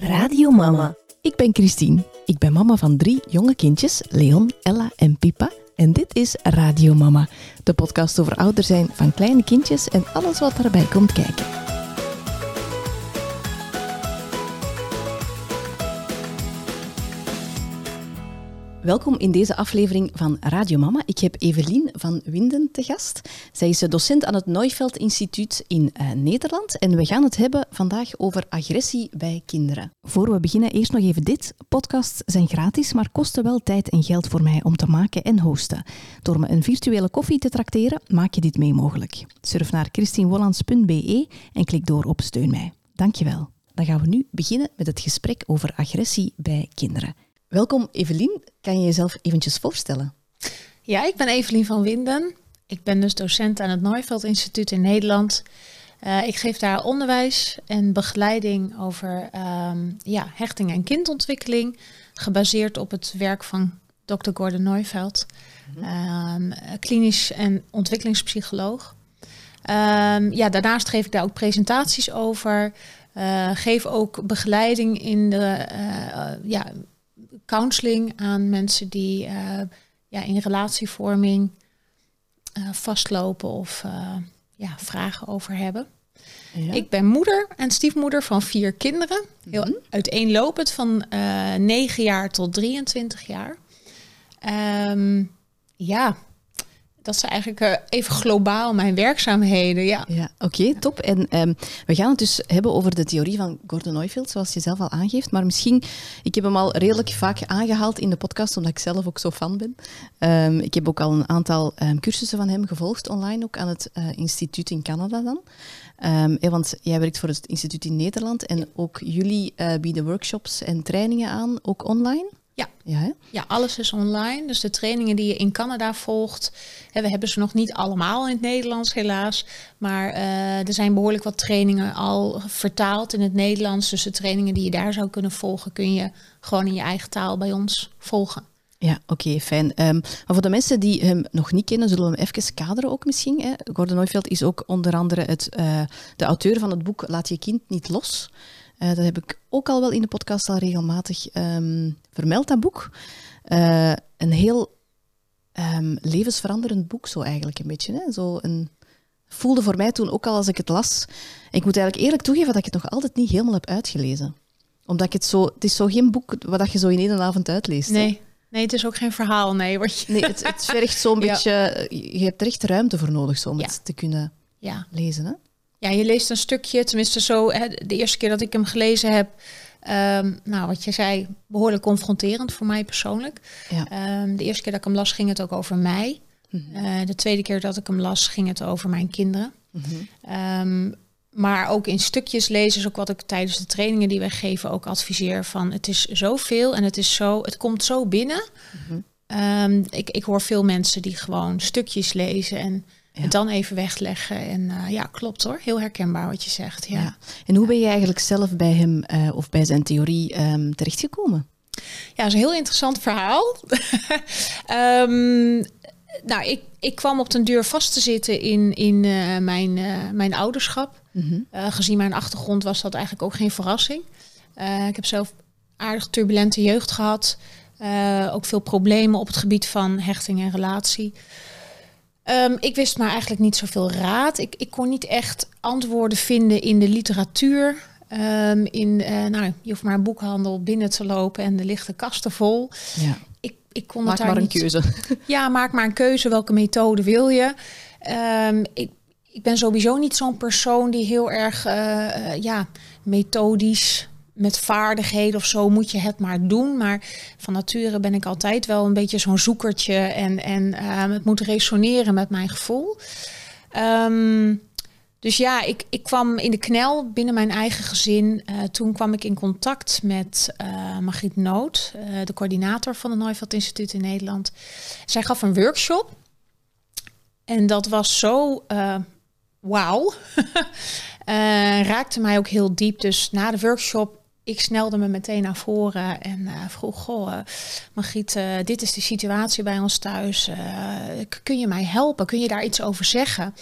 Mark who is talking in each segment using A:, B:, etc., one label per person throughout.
A: Radio Mama. Ik ben Christine. Ik ben mama van drie jonge kindjes, Leon, Ella en Pipa. En dit is Radio Mama, de podcast over ouder zijn van kleine kindjes en alles wat daarbij komt kijken. Welkom in deze aflevering van Radio Mama. Ik heb Evelien van Winden te gast. Zij is docent aan het Neufeld Instituut in uh, Nederland en we gaan het hebben vandaag over agressie bij kinderen. Voor we beginnen, eerst nog even dit. Podcasts zijn gratis, maar kosten wel tijd en geld voor mij om te maken en hosten. Door me een virtuele koffie te trakteren, maak je dit mee mogelijk. Surf naar christienwollands.be en klik door op Steun mij. Dankjewel. Dan gaan we nu beginnen met het gesprek over agressie bij kinderen. Welkom Evelien, kan je jezelf eventjes voorstellen?
B: Ja, ik ben Evelien van Winden. Ik ben dus docent aan het Nooiveld Instituut in Nederland. Uh, ik geef daar onderwijs en begeleiding over um, ja, hechting en kindontwikkeling, gebaseerd op het werk van Dr. Gordon Nooiveld, mm -hmm. um, klinisch en ontwikkelingspsycholoog. Um, ja, daarnaast geef ik daar ook presentaties over. Uh, geef ook begeleiding in de uh, ja, counseling aan mensen die uh, ja, in relatievorming uh, vastlopen of uh, ja, vragen over hebben. Ja. Ik ben moeder en stiefmoeder van vier kinderen. Heel mm -hmm. uiteenlopend van 9 jaar tot 23 jaar. Um, ja, dat is eigenlijk uh, even globaal mijn werkzaamheden. Ja,
A: ja oké, okay, top. En um, we gaan het dus hebben over de theorie van Gordon Neufeld, zoals je zelf al aangeeft. Maar misschien, ik heb hem al redelijk vaak aangehaald in de podcast, omdat ik zelf ook zo fan ben. Um, ik heb ook al een aantal um, cursussen van hem gevolgd, online ook aan het uh, instituut in Canada dan. Eh, want jij werkt voor het instituut in Nederland en ook jullie uh, bieden workshops en trainingen aan, ook online.
B: Ja. Ja, ja, alles is online. Dus de trainingen die je in Canada volgt, hè, we hebben ze nog niet allemaal in het Nederlands helaas. Maar uh, er zijn behoorlijk wat trainingen al vertaald in het Nederlands. Dus de trainingen die je daar zou kunnen volgen, kun je gewoon in je eigen taal bij ons volgen.
A: Ja, oké, okay, fijn. Um, maar voor de mensen die hem nog niet kennen, zullen we hem even kaderen ook misschien. Hè? Gordon Neufeld is ook onder andere het, uh, de auteur van het boek Laat je kind niet los. Uh, dat heb ik ook al wel in de podcast al regelmatig um, vermeld, dat boek. Uh, een heel um, levensveranderend boek, zo eigenlijk een beetje. Hè? Zo een, voelde voor mij toen ook al als ik het las. Ik moet eigenlijk eerlijk toegeven dat ik het nog altijd niet helemaal heb uitgelezen. Omdat ik het zo... Het is zo geen boek wat je zo in één avond uitleest.
B: Nee. Hè? Nee, het is ook geen verhaal, nee. Wat je...
A: Nee, het, het vergt zo'n ja. beetje... Je hebt er echt ruimte voor nodig zo, om ja. het te kunnen ja. lezen, hè?
B: Ja, je leest een stukje, tenminste zo, hè, de eerste keer dat ik hem gelezen heb, um, nou wat je zei, behoorlijk confronterend voor mij persoonlijk. Ja. Um, de eerste keer dat ik hem las ging het ook over mij. Mm -hmm. uh, de tweede keer dat ik hem las ging het over mijn kinderen. Mm -hmm. um, maar ook in stukjes lezen is ook wat ik tijdens de trainingen die wij geven ook adviseer van het is zoveel en het is zo, het komt zo binnen. Mm -hmm. ik, ik hoor veel mensen die gewoon stukjes lezen en ja. Het dan even wegleggen. En uh, ja, klopt hoor. Heel herkenbaar wat je zegt. Ja. ja.
A: En hoe ben je eigenlijk zelf bij hem uh, of bij zijn theorie um, terechtgekomen?
B: Ja, dat is een heel interessant verhaal. um, nou, ik, ik kwam op den duur vast te zitten in, in uh, mijn, mijn ouderschap. Mm -hmm. gezien mijn achtergrond was dat eigenlijk ook geen verrassing. ik heb zelf aardig turbulente jeugd gehad. ook veel problemen op het gebied van hechting en relatie. Um, ik wist maar eigenlijk niet zoveel raad. Ik, ik kon niet echt antwoorden vinden in de literatuur. Um, in, uh, nou, je hoeft maar een boekhandel binnen te lopen en er ligt kasten vol.
A: Ja.
B: Ik, ik kon
A: maak
B: het daar
A: maar
B: niet...
A: een keuze.
B: Ja, maak maar een keuze. Welke methode wil je? Um, ik, ik ben sowieso niet zo'n persoon die heel erg uh, uh, ja, methodisch met vaardigheden of zo moet je het maar doen. Maar van nature ben ik altijd wel een beetje zo'n zoekertje. En, en uh, het moet resoneren met mijn gevoel. Um, dus ja, ik, ik kwam in de knel binnen mijn eigen gezin. Uh, toen kwam ik in contact met uh, Margriet Noot, uh, de coördinator van het Neufeld Instituut in Nederland. Zij gaf een workshop. En dat was zo wauw. raakte mij ook heel diep. Dus na de workshop ik snelde me meteen naar voren en uh, vroeg: Goh, uh, Margriet, uh, dit is de situatie bij ons thuis. kun je mij helpen? Kun je daar iets over zeggen?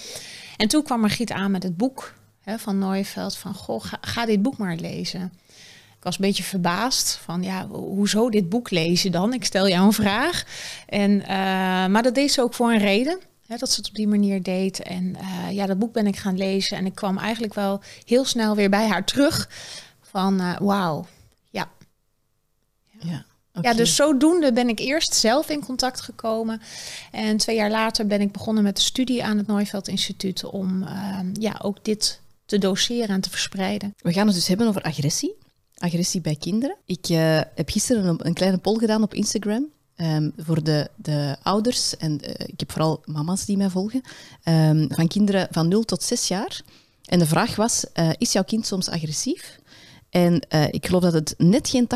B: En toen kwam Margriet aan met het boek hè, van Nooiveld: van Goh, ga, dit boek maar lezen. ik was een beetje verbaasd van, ja, hoezo dit boek lezen dan? Ik stel jou een vraag. En, eh, maar dat deed ze ook voor een reden. Hè, dat ze het op die manier deed. En eh, ja, dat boek ben ik gaan lezen. En ik kwam eigenlijk wel heel snel weer bij haar terug. Van uh, wauw, ja.
A: Ja.
B: Ja, dus zodoende ben ik eerst zelf in contact gekomen. En twee jaar later ben ik begonnen met de studie aan het Nooiveld Instituut om ehm, ja, ook dit te doseren en te verspreiden.
A: We gaan het dus hebben over agressie. Agressie bij kinderen. Ik uh, heb gisteren een, een, kleine poll gedaan op Instagram. Um, voor de, de ouders, en uh, ik heb vooral mama's die mij volgen, um, van kinderen van 0 tot 6 jaar. En de vraag was, is jouw kind soms agressief? En uh, ik geloof dat het net geen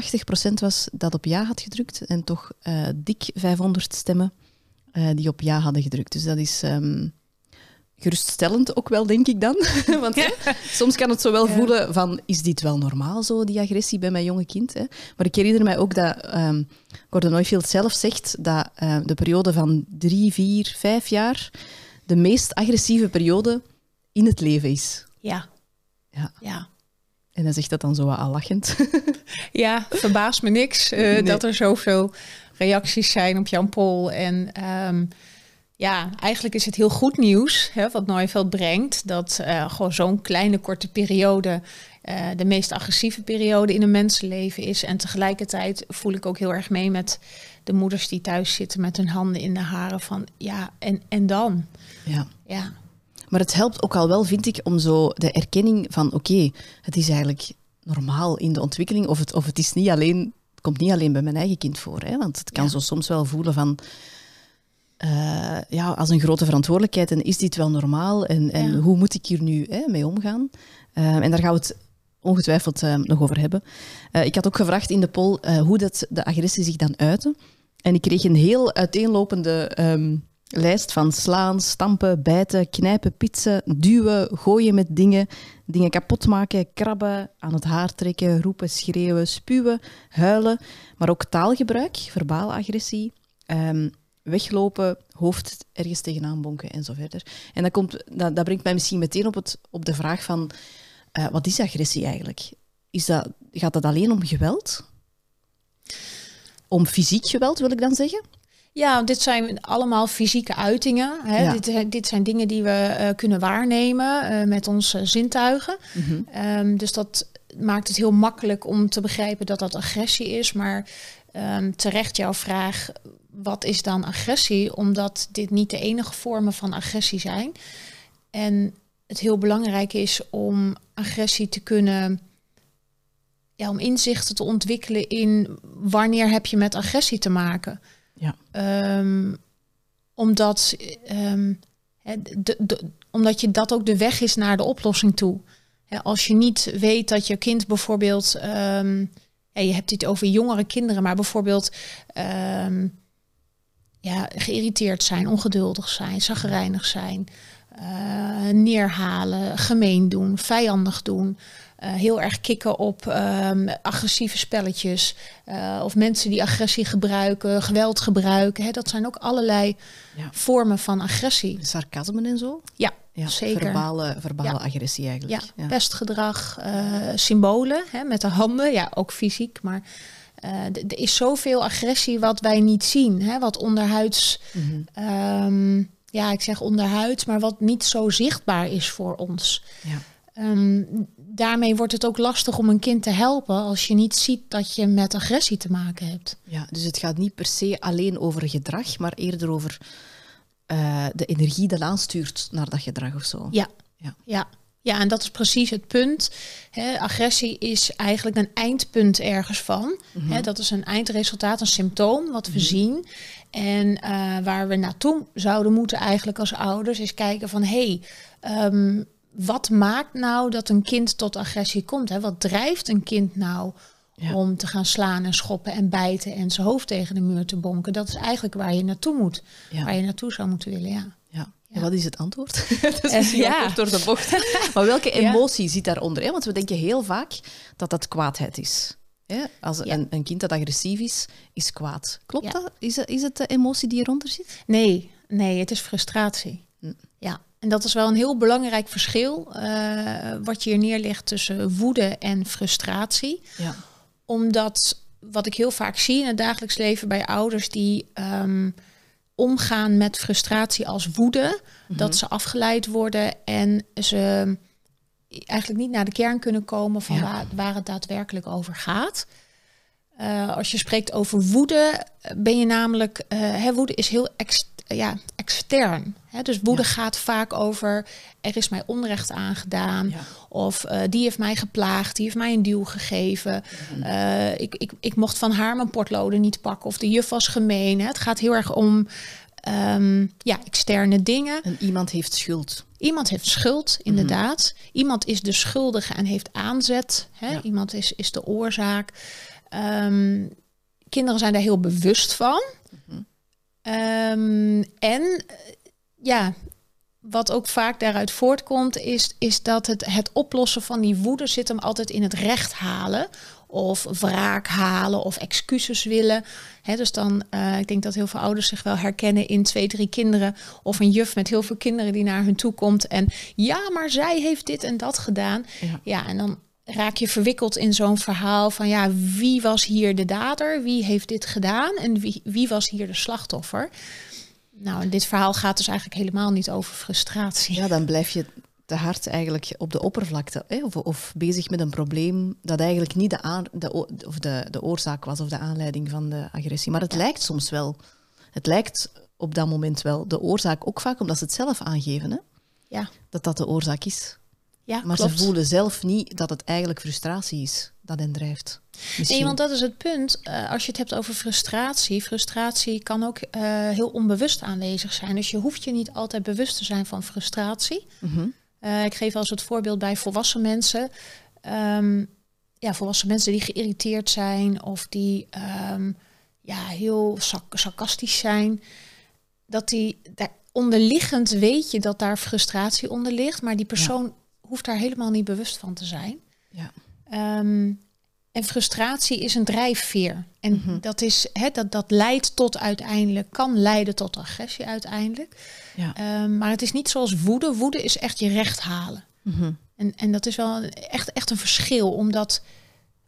A: 80% was dat op ja had gedrukt. En toch uh, dik 500 stemmen uh, die op ja hadden gedrukt. Dus dat is um, geruststellend ook wel, denk ik dan. Want ja. soms kan het zo wel ja. voelen van, is dit wel normaal zo, die agressie bij mijn jonge kind? Hè? Maar ik herinner mij ook dat um, Gordon Neufield zelf zegt dat de periode van drie, vier, vijf jaar de meest agressieve periode in het leven is.
B: Ja.
A: Ja.
B: ja.
A: En hij zegt dat dan zo al lachend.
B: ja, verbaast me niks uh, nee. dat er zoveel reacties zijn op Jan Pol. En um, ja, eigenlijk is het heel goed nieuws hè, wat Nooiveld brengt. Dat uh, gewoon zo'n kleine korte periode uh, de meest agressieve periode in een mensenleven is. En tegelijkertijd voel ik ook heel erg mee met de moeders die thuis zitten met hun handen in de haren van ja, en, en dan?
A: Ja.
B: ja.
A: Maar het helpt ook al wel, vind ik, om zo de erkenning van oké, okay, het is eigenlijk normaal in de ontwikkeling. Of het, of het is niet alleen, het komt niet alleen bij mijn eigen kind voor. Hè? Want het kan ja. zo soms wel voelen van uh, ja, als een grote verantwoordelijkheid. En is dit wel normaal? En, en ja. hoe moet ik hier nu hè, mee omgaan? Uh, en daar gaan we het ongetwijfeld uh, nog over hebben. ik had ook gevraagd in de poll hoe dat de agressie zich dan uitte. En ik kreeg een heel uiteenlopende um, lijst van slaan, stampen, bijten, knijpen, pitsen, duwen, gooien met dingen, dingen kapot maken, krabben, aan het haar trekken, roepen, schreeuwen, spuwen, huilen, maar ook taalgebruik, verbale agressie, um, weglopen, hoofd ergens tegenaan bonken en zo verder. En dat, komt, dat, brengt mij misschien meteen op, het, op de vraag van, uh, wat is agressie eigenlijk? Is dat, gaat dat alleen om geweld? Om fysiek geweld, wil ik dan zeggen?
B: Ja, dit zijn allemaal fysieke uitingen. Hè? Ja. Dit, dit, zijn dingen die we uh, kunnen waarnemen uh, met onze zintuigen. Mm -hmm. um, dus dat maakt het heel makkelijk om te begrijpen dat dat agressie is. Maar um, terecht jouw vraag, wat is dan agressie? Omdat dit niet de enige vormen van agressie zijn. En het heel belangrijk is om agressie te kunnen... Ja, om inzichten te ontwikkelen in wanneer heb je met agressie te maken.
A: Ja.
B: Um, omdat, um, de, omdat je dat ook de weg is naar de oplossing toe. Als je niet weet dat je kind bijvoorbeeld, ja, je hebt het over jongere kinderen, maar bijvoorbeeld ja, geïrriteerd zijn, ongeduldig zijn, zagrijnig zijn, uh, neerhalen, gemeen doen, vijandig doen. Uh, heel erg kicken op um, agressieve spelletjes. Uh, of mensen die agressie gebruiken, geweld gebruiken. Hè, dat zijn ook allerlei ja. vormen van agressie.
A: Sarcasme en zo?
B: Ja, ja zeker.
A: Verbale, verbale ja. agressie eigenlijk.
B: Ja, ja. pestgedrag, uh, symbolen hè, met de handen. Ja, ook fysiek, maar... er is zoveel agressie wat wij niet zien. Hè, wat onderhuids... Mm -hmm. um, ja, ik zeg onderhuids, maar wat niet zo zichtbaar is voor ons.
A: Ja.
B: Um, daarmee wordt het ook lastig om een kind te helpen als je niet ziet dat je met agressie te maken hebt.
A: Ja, dus het gaat niet per se alleen over gedrag, maar eerder over uh, de energie die aanstuurt naar dat gedrag of zo.
B: Ja, ja. ja. Ja, en dat is precies het punt. He, agressie is eigenlijk een eindpunt ergens van. Mm -hmm. He, dat is een eindresultaat, een symptoom wat we mm -hmm. zien. En uh, waar we naartoe zouden moeten eigenlijk als ouders is kijken van... hé, hey, um, wat maakt nou dat een kind tot agressie komt? Hè? Wat drijft een kind nou ja. om te gaan slaan en schoppen en bijten en zijn hoofd tegen de muur te bonken? Dat is eigenlijk waar je naartoe moet, ja. waar je naartoe zou moeten willen, ja.
A: Ja. En wat is het antwoord? dat is uh, ja. door de bocht. maar welke emotie zit daaronder? Hè? Want we denken heel vaak dat dat kwaadheid is. Ja, als een, een, kind dat agressief is, is kwaad. Klopt dat? Is, is het de emotie die eronder zit?
B: Nee, nee het is frustratie. En dat is wel een heel belangrijk verschil uh, wat je hier neerlegt tussen woede en frustratie.
A: Ja.
B: omdat wat ik heel vaak zie in het dagelijks leven bij ouders die ehm, omgaan met frustratie als woede, dat
A: Mhm.
B: ze afgeleid worden en ze eigenlijk niet naar de kern kunnen komen van
A: Ja.
B: waar, waar het daadwerkelijk over gaat. Eh, als je spreekt over woede, ben je namelijk, eh, hè, woede is heel ex, ja, extern. Hè? Dus woede
A: Ja.
B: gaat vaak over, er is mij onrecht aangedaan.
A: Ja.
B: Of eh, die heeft mij geplaagd, die heeft mij een duw gegeven.
A: Mhm.
B: Eh, ik, ik, ik mocht van haar mijn potloden niet pakken. Of de juf was gemeen. Hè? Het gaat heel erg om ehm, ja, externe dingen.
A: En iemand heeft schuld.
B: Iemand heeft schuld, inderdaad. Iemand is de schuldige en heeft aanzet. Hè? Iemand is, is de oorzaak. Ehm, kinderen zijn daar heel bewust van. Ehm, en eh, ja, wat ook vaak daaruit voortkomt, is, is dat het, het oplossen van die woede zit hem altijd in het recht halen. Of wraak halen of excuses willen. Hè, dus dan, eh, ik denk dat heel veel ouders zich wel herkennen in twee, drie kinderen. Of een juf met heel veel kinderen die naar hun toe komt. En ja, maar zij heeft dit en dat gedaan.
A: Ja.
B: Ja, en dan raak je verwikkeld in zo'n verhaal van ja, wie was hier de dader? Wie heeft dit gedaan? En wie, wie was hier de slachtoffer? Nou, en dit verhaal gaat dus eigenlijk helemaal niet over frustratie.
A: Ja, dan blijf je te hard eigenlijk op de oppervlakte. Hè? Of, of bezig met een probleem dat eigenlijk niet de, aan, de, of de, de oorzaak was of de aanleiding van de agressie. Maar het lijkt soms wel. Het lijkt op dat moment wel de oorzaak ook vaak omdat ze het zelf aangeven. Hè?
B: Ja,
A: Dat dat de oorzaak is.
B: Ja
A: Maar
B: klopt.
A: ze voelen zelf niet dat het eigenlijk frustratie is dat hen drijft. Misschien.
B: Nee, want dat is het punt. Eh, als je het hebt over frustratie, frustratie kan ook eh, heel onbewust aanwezig zijn. Dus je hoeft je niet altijd bewust te zijn van frustratie.
A: Mhm.
B: Eh, ik geef als het voorbeeld bij volwassen mensen. Ehm, ja, volwassen mensen die geïrriteerd zijn of die ehm, ja, heel sarc- sarcastisch zijn. Dat die daar onderliggend weet je dat daar frustratie onder ligt, maar die persoon hoeft daar helemaal niet bewust van te zijn.
A: Ja.
B: Ehm, en frustratie is een drijfveer. En
A: Mhm.
B: dat, is, hè, dat, dat leidt tot uiteindelijk, kan leiden tot agressie uiteindelijk.
A: Ja.
B: Ehm, maar het is niet zoals woede. Woede is echt je recht halen.
A: Mhm.
B: En, en dat is wel echt, echt een verschil, omdat,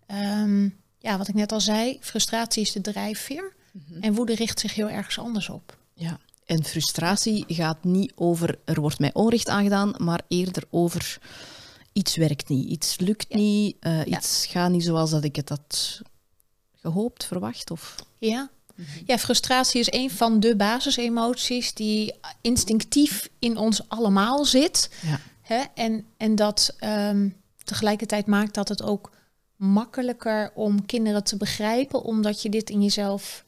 B: ehm, ja, wat ik net al zei, frustratie is de drijfveer.
A: Mhm.
B: En woede richt zich heel ergens anders op.
A: Ja. En frustratie gaat niet over er wordt mij onrecht aangedaan, maar eerder over iets werkt niet, iets lukt niet, eh, iets gaat niet zoals dat ik het had gehoopt, verwacht. Of...
B: Ja? ja, frustratie is een van de basisemoties die instinctief in ons allemaal zit.
A: Ja.
B: Hè? En, en dat ehm, tegelijkertijd maakt dat het ook makkelijker om kinderen te begrijpen, omdat je dit in jezelf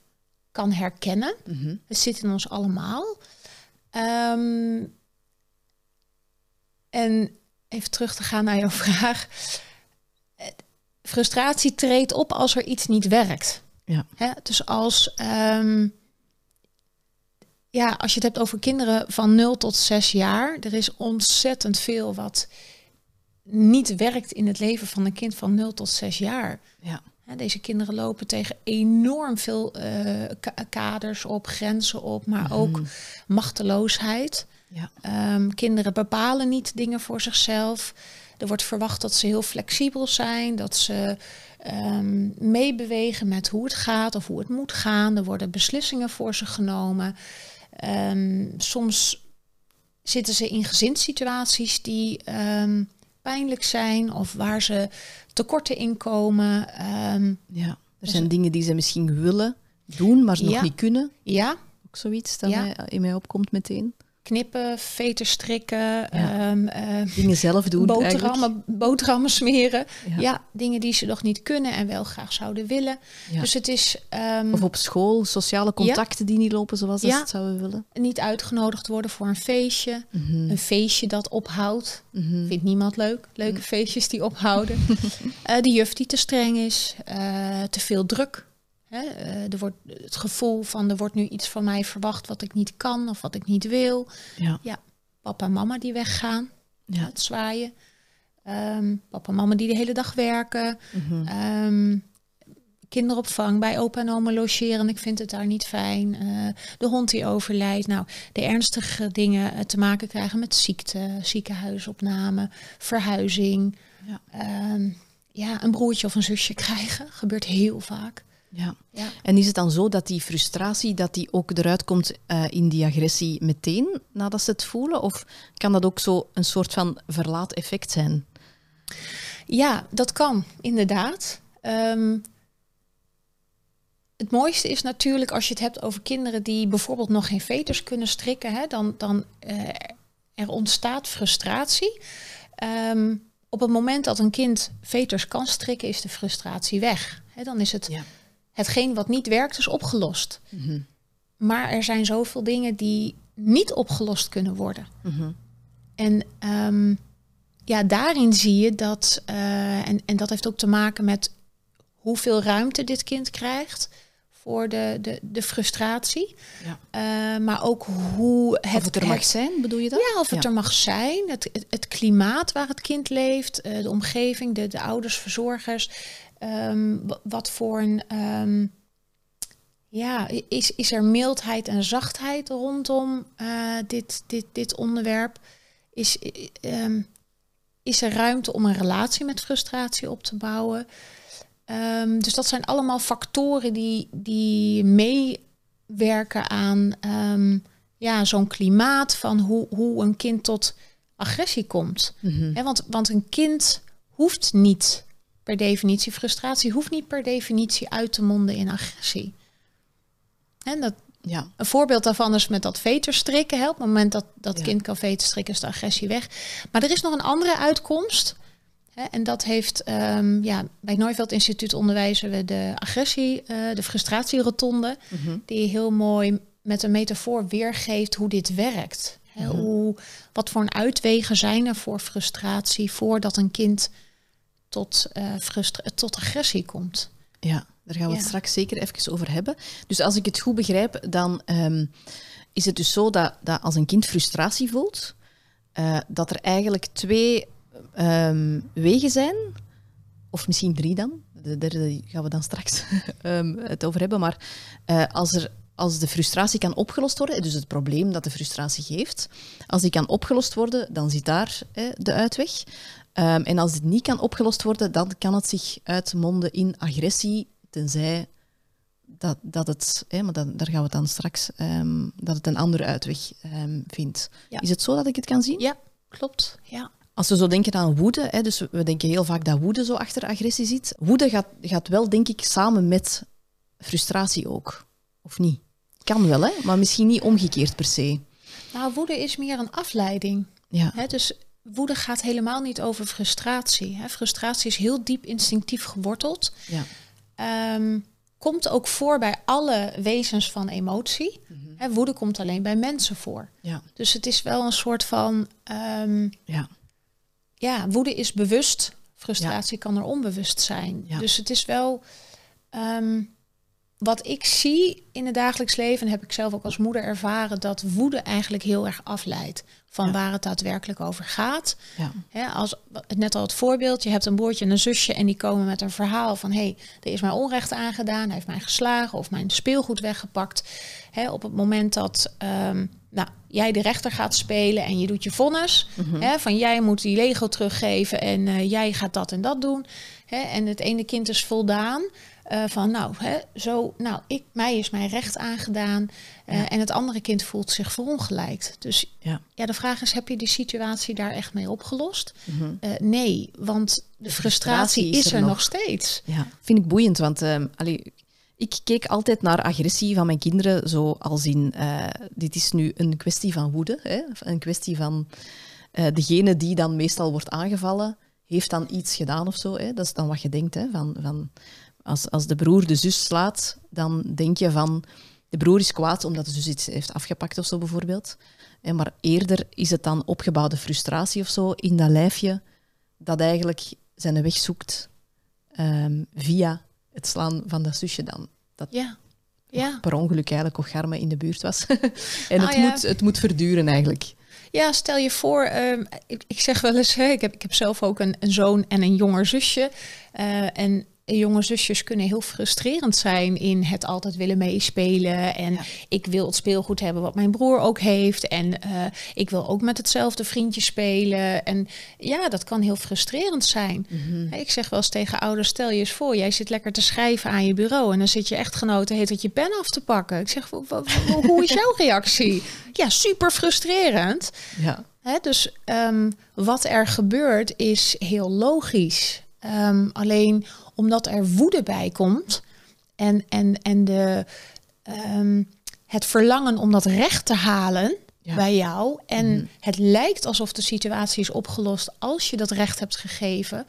B: kan herkennen.
A: Mhm.
B: Het zit in ons allemaal. Ehm, en even terug te gaan naar jouw vraag. Frustratie treedt op als er iets niet werkt.
A: Ja.
B: Hè? Dus als, ehm, ja, als je het hebt over kinderen van 0 tot 6 jaar, er is ontzettend veel wat niet werkt in het leven van een kind van 0 tot 6 jaar.
A: Ja.
B: Deze kinderen lopen tegen enorm veel eh, ka- kaders op, grenzen op, maar ook machteloosheid.
A: Ja.
B: Ehm, kinderen bepalen niet dingen voor zichzelf. Er wordt verwacht dat ze heel flexibel zijn, dat ze ehm, meebewegen met hoe het gaat of hoe het moet gaan. Er worden beslissingen voor ze genomen. Ehm, soms zitten ze in gezinssituaties die pijnlijk zijn of waar ze tekorten in komen. Ehm,
A: ja. Er zijn dingen die ze misschien willen doen, maar ze nog niet kunnen.
B: ja,
A: Ook zoiets dat
B: Ja.
A: in mij opkomt meteen.
B: Knippen, veters strikken, ehm, eh,
A: Dingen zelf doen eigenlijk.
B: boterhammen, boterhammen smeren.
A: Ja.
B: Ja. dingen die ze nog niet kunnen en wel graag zouden willen.
A: Ja.
B: Dus het is ehm,
A: Of op school, sociale contacten die niet lopen zoals dat
B: Ja.
A: ze het zouden willen.
B: niet uitgenodigd worden voor een feestje.
A: Mhm.
B: Een feestje dat ophoudt.
A: Mhm.
B: Vindt niemand leuk. Leuke feestjes die ophouden. Eh, de juf die te streng is. eh, te veel druk. Hè? eh, er wordt het gevoel van er wordt nu iets van mij verwacht wat ik niet kan of wat ik niet wil.
A: Ja.
B: Papa en mama die weggaan.
A: Ja.
B: Het zwaaien. Ehm, papa en mama die de hele dag werken.
A: Mhm.
B: Ehm, kinderopvang bij opa en oma logeren. Ik vind het daar niet fijn. Eh, de hond die overlijdt. Nou, de ernstige dingen eh, te maken krijgen met ziekte, ziekenhuisopname, verhuizing.
A: Ja.
B: Ehm, ja, een broertje of een zusje krijgen. Gebeurt heel vaak.
A: Ja. ja. En is het dan zo dat die frustratie dat die ook eruit komt uh, in die agressie meteen nadat ze het voelen? Of kan dat ook zo een soort van verlaat effect zijn?
B: Ja, dat kan inderdaad. Um, het mooiste is natuurlijk als je het hebt over kinderen die bijvoorbeeld nog geen veters kunnen strikken, hè, dan, dan uh, er ontstaat frustratie. Um, op het moment dat een kind veters kan strikken, is de frustratie weg. He, dan is het ja. Hetgeen wat niet werkt, is opgelost. Mm Maar er zijn zoveel dingen die niet opgelost kunnen worden. Mm -hmm. En um, ja, daarin zie je dat, uh, en, en dat heeft ook te maken met hoeveel ruimte dit kind krijgt voor de, de, de frustratie. Ja. Uh, maar ook hoe
A: het, of het er mag zijn, bedoel je dat?
B: Ja, of het er mag zijn. Het, het, het, klimaat waar het kind leeft, uh, de omgeving, de, de ouders, verzorgers. Um, wat voor een. Um, ja, is, is er mildheid en zachtheid rondom uh, dit, dit, dit onderwerp? Is, um, is er ruimte om een relatie met frustratie op te bouwen? Dus dat zijn allemaal factoren die, die meewerken aan ja, zo'n klimaat van hoe, hoe een kind tot agressie komt. Mm want, want een kind hoeft niet per definitie, frustratie hoeft niet per definitie uit te monden in agressie. En dat, ja. Een voorbeeld daarvan is met dat veterstrikken. Hè. Op het moment dat dat kind kan veterstrikken is de agressie weg. Maar er is nog een andere uitkomst en dat heeft, um, ja, bij het Nooiveld Instituut onderwijzen we de agressie, uh, de frustratierotonde, mm die heel mooi met een metafoor weergeeft hoe dit werkt. Mm hoe, wat voor een uitwegen zijn er voor frustratie voordat een kind tot, uh, tot agressie komt.
A: Ja, daar gaan we het straks zeker even over hebben. Dus als ik het goed begrijp, dan um, is het dus zo dat, dat als een kind frustratie voelt, uh, dat er eigenlijk twee um, wegen zijn, of misschien drie dan, de derde gaan we dan straks um, het over hebben, maar uh, als, er, als de frustratie kan opgelost worden, dus het probleem dat de frustratie geeft, als die kan opgelost worden, dan zit daar de uitweg. Um, en als dit niet kan opgelost worden, dan kan het zich uitmonden in agressie, tenzij dat, dat het, hè, maar dan, daar gaan we het dan straks, um, dat het een andere uitweg um, vindt. Ja. Is het zo dat ik het kan zien?
B: Ja, klopt. Ja.
A: Als we zo denken aan woede, hè, dus we denken heel vaak dat woede zo achter agressie zit. Woede gaat, gaat wel, denk ik, samen met frustratie ook. Of niet? Kan wel, hè? maar misschien niet omgekeerd per se.
B: Nou, woede is meer een afleiding. Ja. Hè, dus woede gaat helemaal niet over frustratie. Hè. Frustratie is heel diep instinctief geworteld. Ja. Um, komt ook voor bij alle wezens van emotie. Mm -hmm. woede komt alleen bij mensen voor. Ja. Dus het is wel een soort van um, ja ja, woede is bewust, frustratie kan er onbewust zijn. Dus het is wel ehm, wat ik zie in het dagelijks leven, heb ik zelf ook als moeder ervaren, dat woede eigenlijk heel erg afleidt van waar het daadwerkelijk over gaat. Ja. als net al het voorbeeld, je hebt een broertje en een zusje en die komen met een verhaal van hé, hey, er is mij onrecht aangedaan, hij heeft mij geslagen of mijn speelgoed weggepakt. op het moment dat ehm, nou, jij de rechter gaat spelen en je doet je vonnis. Mhm. van jij moet die Lego teruggeven en uh, jij gaat dat en dat doen. En het ene kind is voldaan. Uh, van nou, hè, zo, nou ik, mij is mijn recht aangedaan. Uh, En het andere kind voelt zich verongelijkt. Dus ja. ja, de vraag is: heb je die situatie daar echt mee opgelost? Mm -hmm. nee, want de, frustratie, is, er, nog. nog steeds.
A: Ja, vind ik boeiend, want um, allee, ik keek altijd naar agressie van mijn kinderen, zo als in, dit is nu een kwestie van woede, hè? een kwestie van degene die dan meestal wordt aangevallen, heeft dan iets gedaan of zo. Hè? Dat is dan wat je denkt. Hè? Van, van, als, als de broer de zus slaat, dan denk je van, de broer is kwaad omdat de zus iets heeft afgepakt of zo bijvoorbeeld. En maar eerder is het dan opgebouwde frustratie of zo in dat lijfje, dat eigenlijk zijn weg zoekt um, via het slaan van dat zusje dan. Dat ja. Ja. per ongeluk eigenlijk ook Garme in de buurt was. en het, ah, moet, het moet verduren eigenlijk.
B: Ja, stel je voor, um, ik, ik, zeg wel eens, hè, ik, heb, ik heb zelf ook een, een zoon en een jonger zusje. Uh, en jonge zusjes kunnen heel frustrerend zijn in het altijd willen meespelen. En
A: Ja.
B: ik wil het speelgoed hebben wat mijn broer ook heeft. En eh, ik wil ook met hetzelfde vriendje spelen. En ja, dat kan heel frustrerend zijn.
A: Mhm.
B: Ik zeg wel eens tegen ouders, stel je eens voor, jij zit lekker te schrijven aan je bureau en dan zit je echtgenote heet het je pen af te pakken. Ik zeg, "Wa- wa- wa- hoe is jouw reactie? Ja, super frustrerend.
A: Ja.
B: Hè, dus ehm, wat er gebeurt is heel logisch. Ehm, alleen omdat er woede bij komt en, en, en de, ehm, het verlangen om dat recht te halen
A: Ja.
B: bij jou. En
A: Mhm.
B: het lijkt alsof de situatie is opgelost als je dat recht hebt gegeven.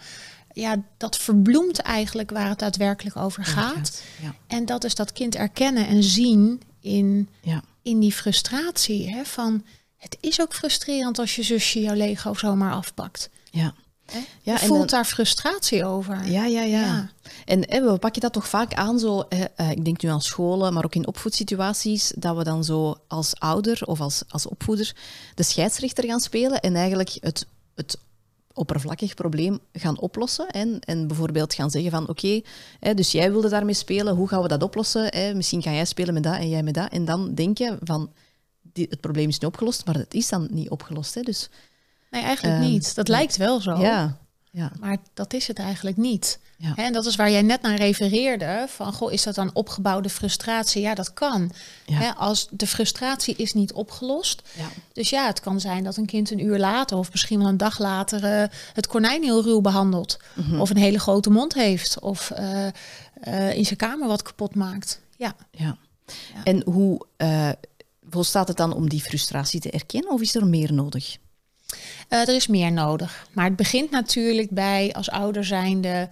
B: Ja, dat verbloemt eigenlijk waar het daadwerkelijk over gaat.
A: Ja.
B: En dat is dat kind erkennen en zien in,
A: Ja.
B: in die frustratie. Hè, van het is ook frustrerend als je zusje jouw Lego zomaar afpakt.
A: Ja.
B: Hè?
A: Ja,
B: je
A: en
B: voelt
A: dan-
B: daar frustratie over.
A: Ja, ja, ja.
B: Ja.
A: En hè, we pakken dat toch vaak aan, zo, hè, eh, ik denk nu aan scholen, maar ook in opvoedsituaties, dat we dan zo als ouder of als, als opvoeder de scheidsrechter gaan spelen en eigenlijk het, het oppervlakkig probleem gaan oplossen. En, en bijvoorbeeld gaan zeggen van oké, dus jij wilde daarmee spelen, hoe gaan we dat oplossen? Hè? Misschien ga jij spelen met dat en jij met dat. En dan denk je van, die, het probleem is nu opgelost, maar het is dan niet opgelost. Hè? Dus
B: Nee, eigenlijk
A: Ehm,
B: niet. Dat lijkt wel zo.
A: ja, ja,
B: Maar dat is het eigenlijk niet.
A: Ja.
B: En dat is waar jij net naar refereerde. Van, goh, is dat dan opgebouwde frustratie? Ja, dat kan.
A: Ja.
B: Als de frustratie is niet opgelost.
A: ja.
B: Dus ja, het kan zijn dat een kind een uur later of misschien wel een dag later eh, het konijn heel ruw behandelt.
A: Mhm.
B: Of een hele grote mond heeft. Of eh, eh, in zijn kamer wat kapot maakt. Ja.
A: Ja. En hoe volstaat het dan om die frustratie te erkennen of is er meer nodig?
B: Eh, er is meer nodig. Maar het begint natuurlijk bij als ouder zijnde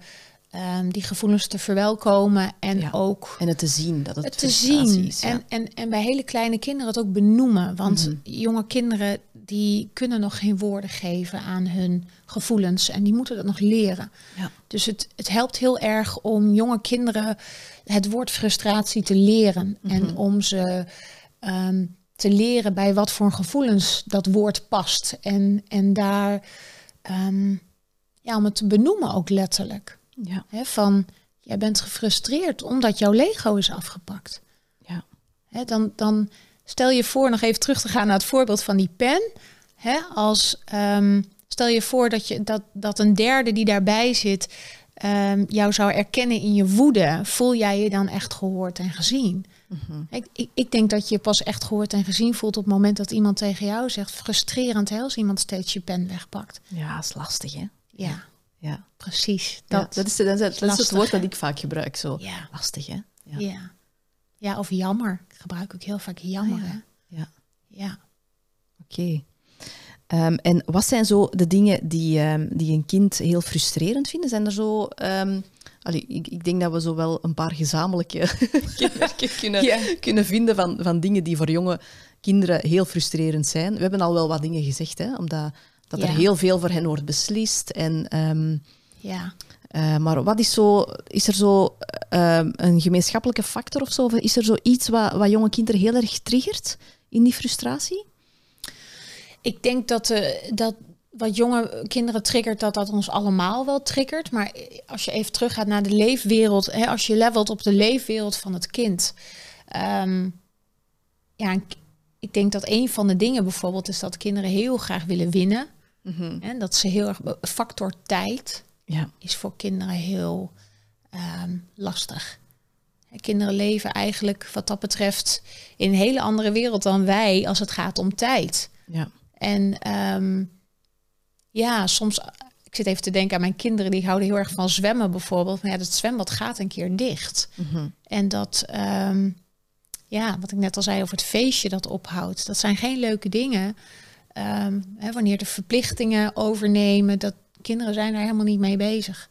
B: ehm, die gevoelens te verwelkomen en
A: Ja.
B: ook
A: En het te zien dat het,
B: het te zien.
A: is. ja.
B: En, en, en bij hele kleine kinderen het ook benoemen. Want
A: Mhm.
B: jonge kinderen die kunnen nog geen woorden geven aan hun gevoelens. En die moeten dat nog leren.
A: Ja.
B: Dus het, het helpt heel erg om jonge kinderen het woord frustratie te leren.
A: Mhm.
B: En om ze ehm, te leren bij wat voor gevoelens dat woord past. En, en daar, ehm, ja, om het te benoemen ook letterlijk.
A: Ja.
B: Van, jij bent gefrustreerd omdat jouw Lego is afgepakt.
A: Ja.
B: Dan, dan stel je voor, nog even terug te gaan naar het voorbeeld van die pen. Hè, als, ehm, stel je voor dat, je, dat, dat een derde die daarbij zit ehm, jou zou erkennen in je woede. Voel jij je dan echt gehoord en gezien?
A: Mhm.
B: Ik, ik, ik denk dat je pas echt gehoord en gezien voelt op het moment dat iemand tegen jou zegt... frustrerend hè, als iemand steeds je pen wegpakt.
A: ja, dat is lastig, hè?
B: Ja,
A: Ja.
B: precies.
A: Dat,
B: Dat,
A: dat, is, dat, is, dat is het woord dat ik vaak gebruik. Zo.
B: ja.
A: Lastig, hè? Ja.
B: Ja. ja. of jammer. Ik gebruik ook heel vaak jammer.
A: Ah,
B: hè?
A: Ja.
B: ja.
A: Oké. Ehm, en wat zijn zo de dingen die, ehm, die een kind heel frustrerend vinden? Zijn er zo... ehm, allee, ik, ik denk dat we zo wel een paar gezamenlijke kenmerken kunnen,
B: Ja.
A: kunnen vinden van, van dingen die voor jonge kinderen heel frustrerend zijn. We hebben al wel wat dingen gezegd, hè, omdat dat er heel veel voor hen wordt beslist. En, ehm,
B: ja.
A: eh, maar wat is, zo, is er zo ehm, een gemeenschappelijke factor of zo? Of is er zo iets wat, wat jonge kinderen heel erg triggert in die frustratie?
B: Ik denk dat, eh, dat wat jonge kinderen triggert, dat dat ons allemaal wel triggert. Maar als je even teruggaat naar de leefwereld, hè, als je levelt op de leefwereld van het kind. ehm, ja, ik- denk dat een van de dingen bijvoorbeeld is dat kinderen heel graag willen winnen. En dat ze heel erg. Factor tijd
A: Ja.
B: is voor kinderen heel ehm, lastig. Kinderen leven eigenlijk wat dat betreft in een hele andere wereld dan wij als het gaat om tijd.
A: Ja.
B: En ehm, ja, soms, ik zit even te denken aan mijn kinderen, die houden heel erg van zwemmen bijvoorbeeld. Maar ja, dat zwembad gaat een keer dicht.
A: Mhm.
B: En dat, ehm, ja, wat ik net al zei over het feestje dat ophoudt, dat zijn geen leuke dingen. Ehm, hè, wanneer de verplichtingen overnemen, dat kinderen zijn daar helemaal niet mee bezig.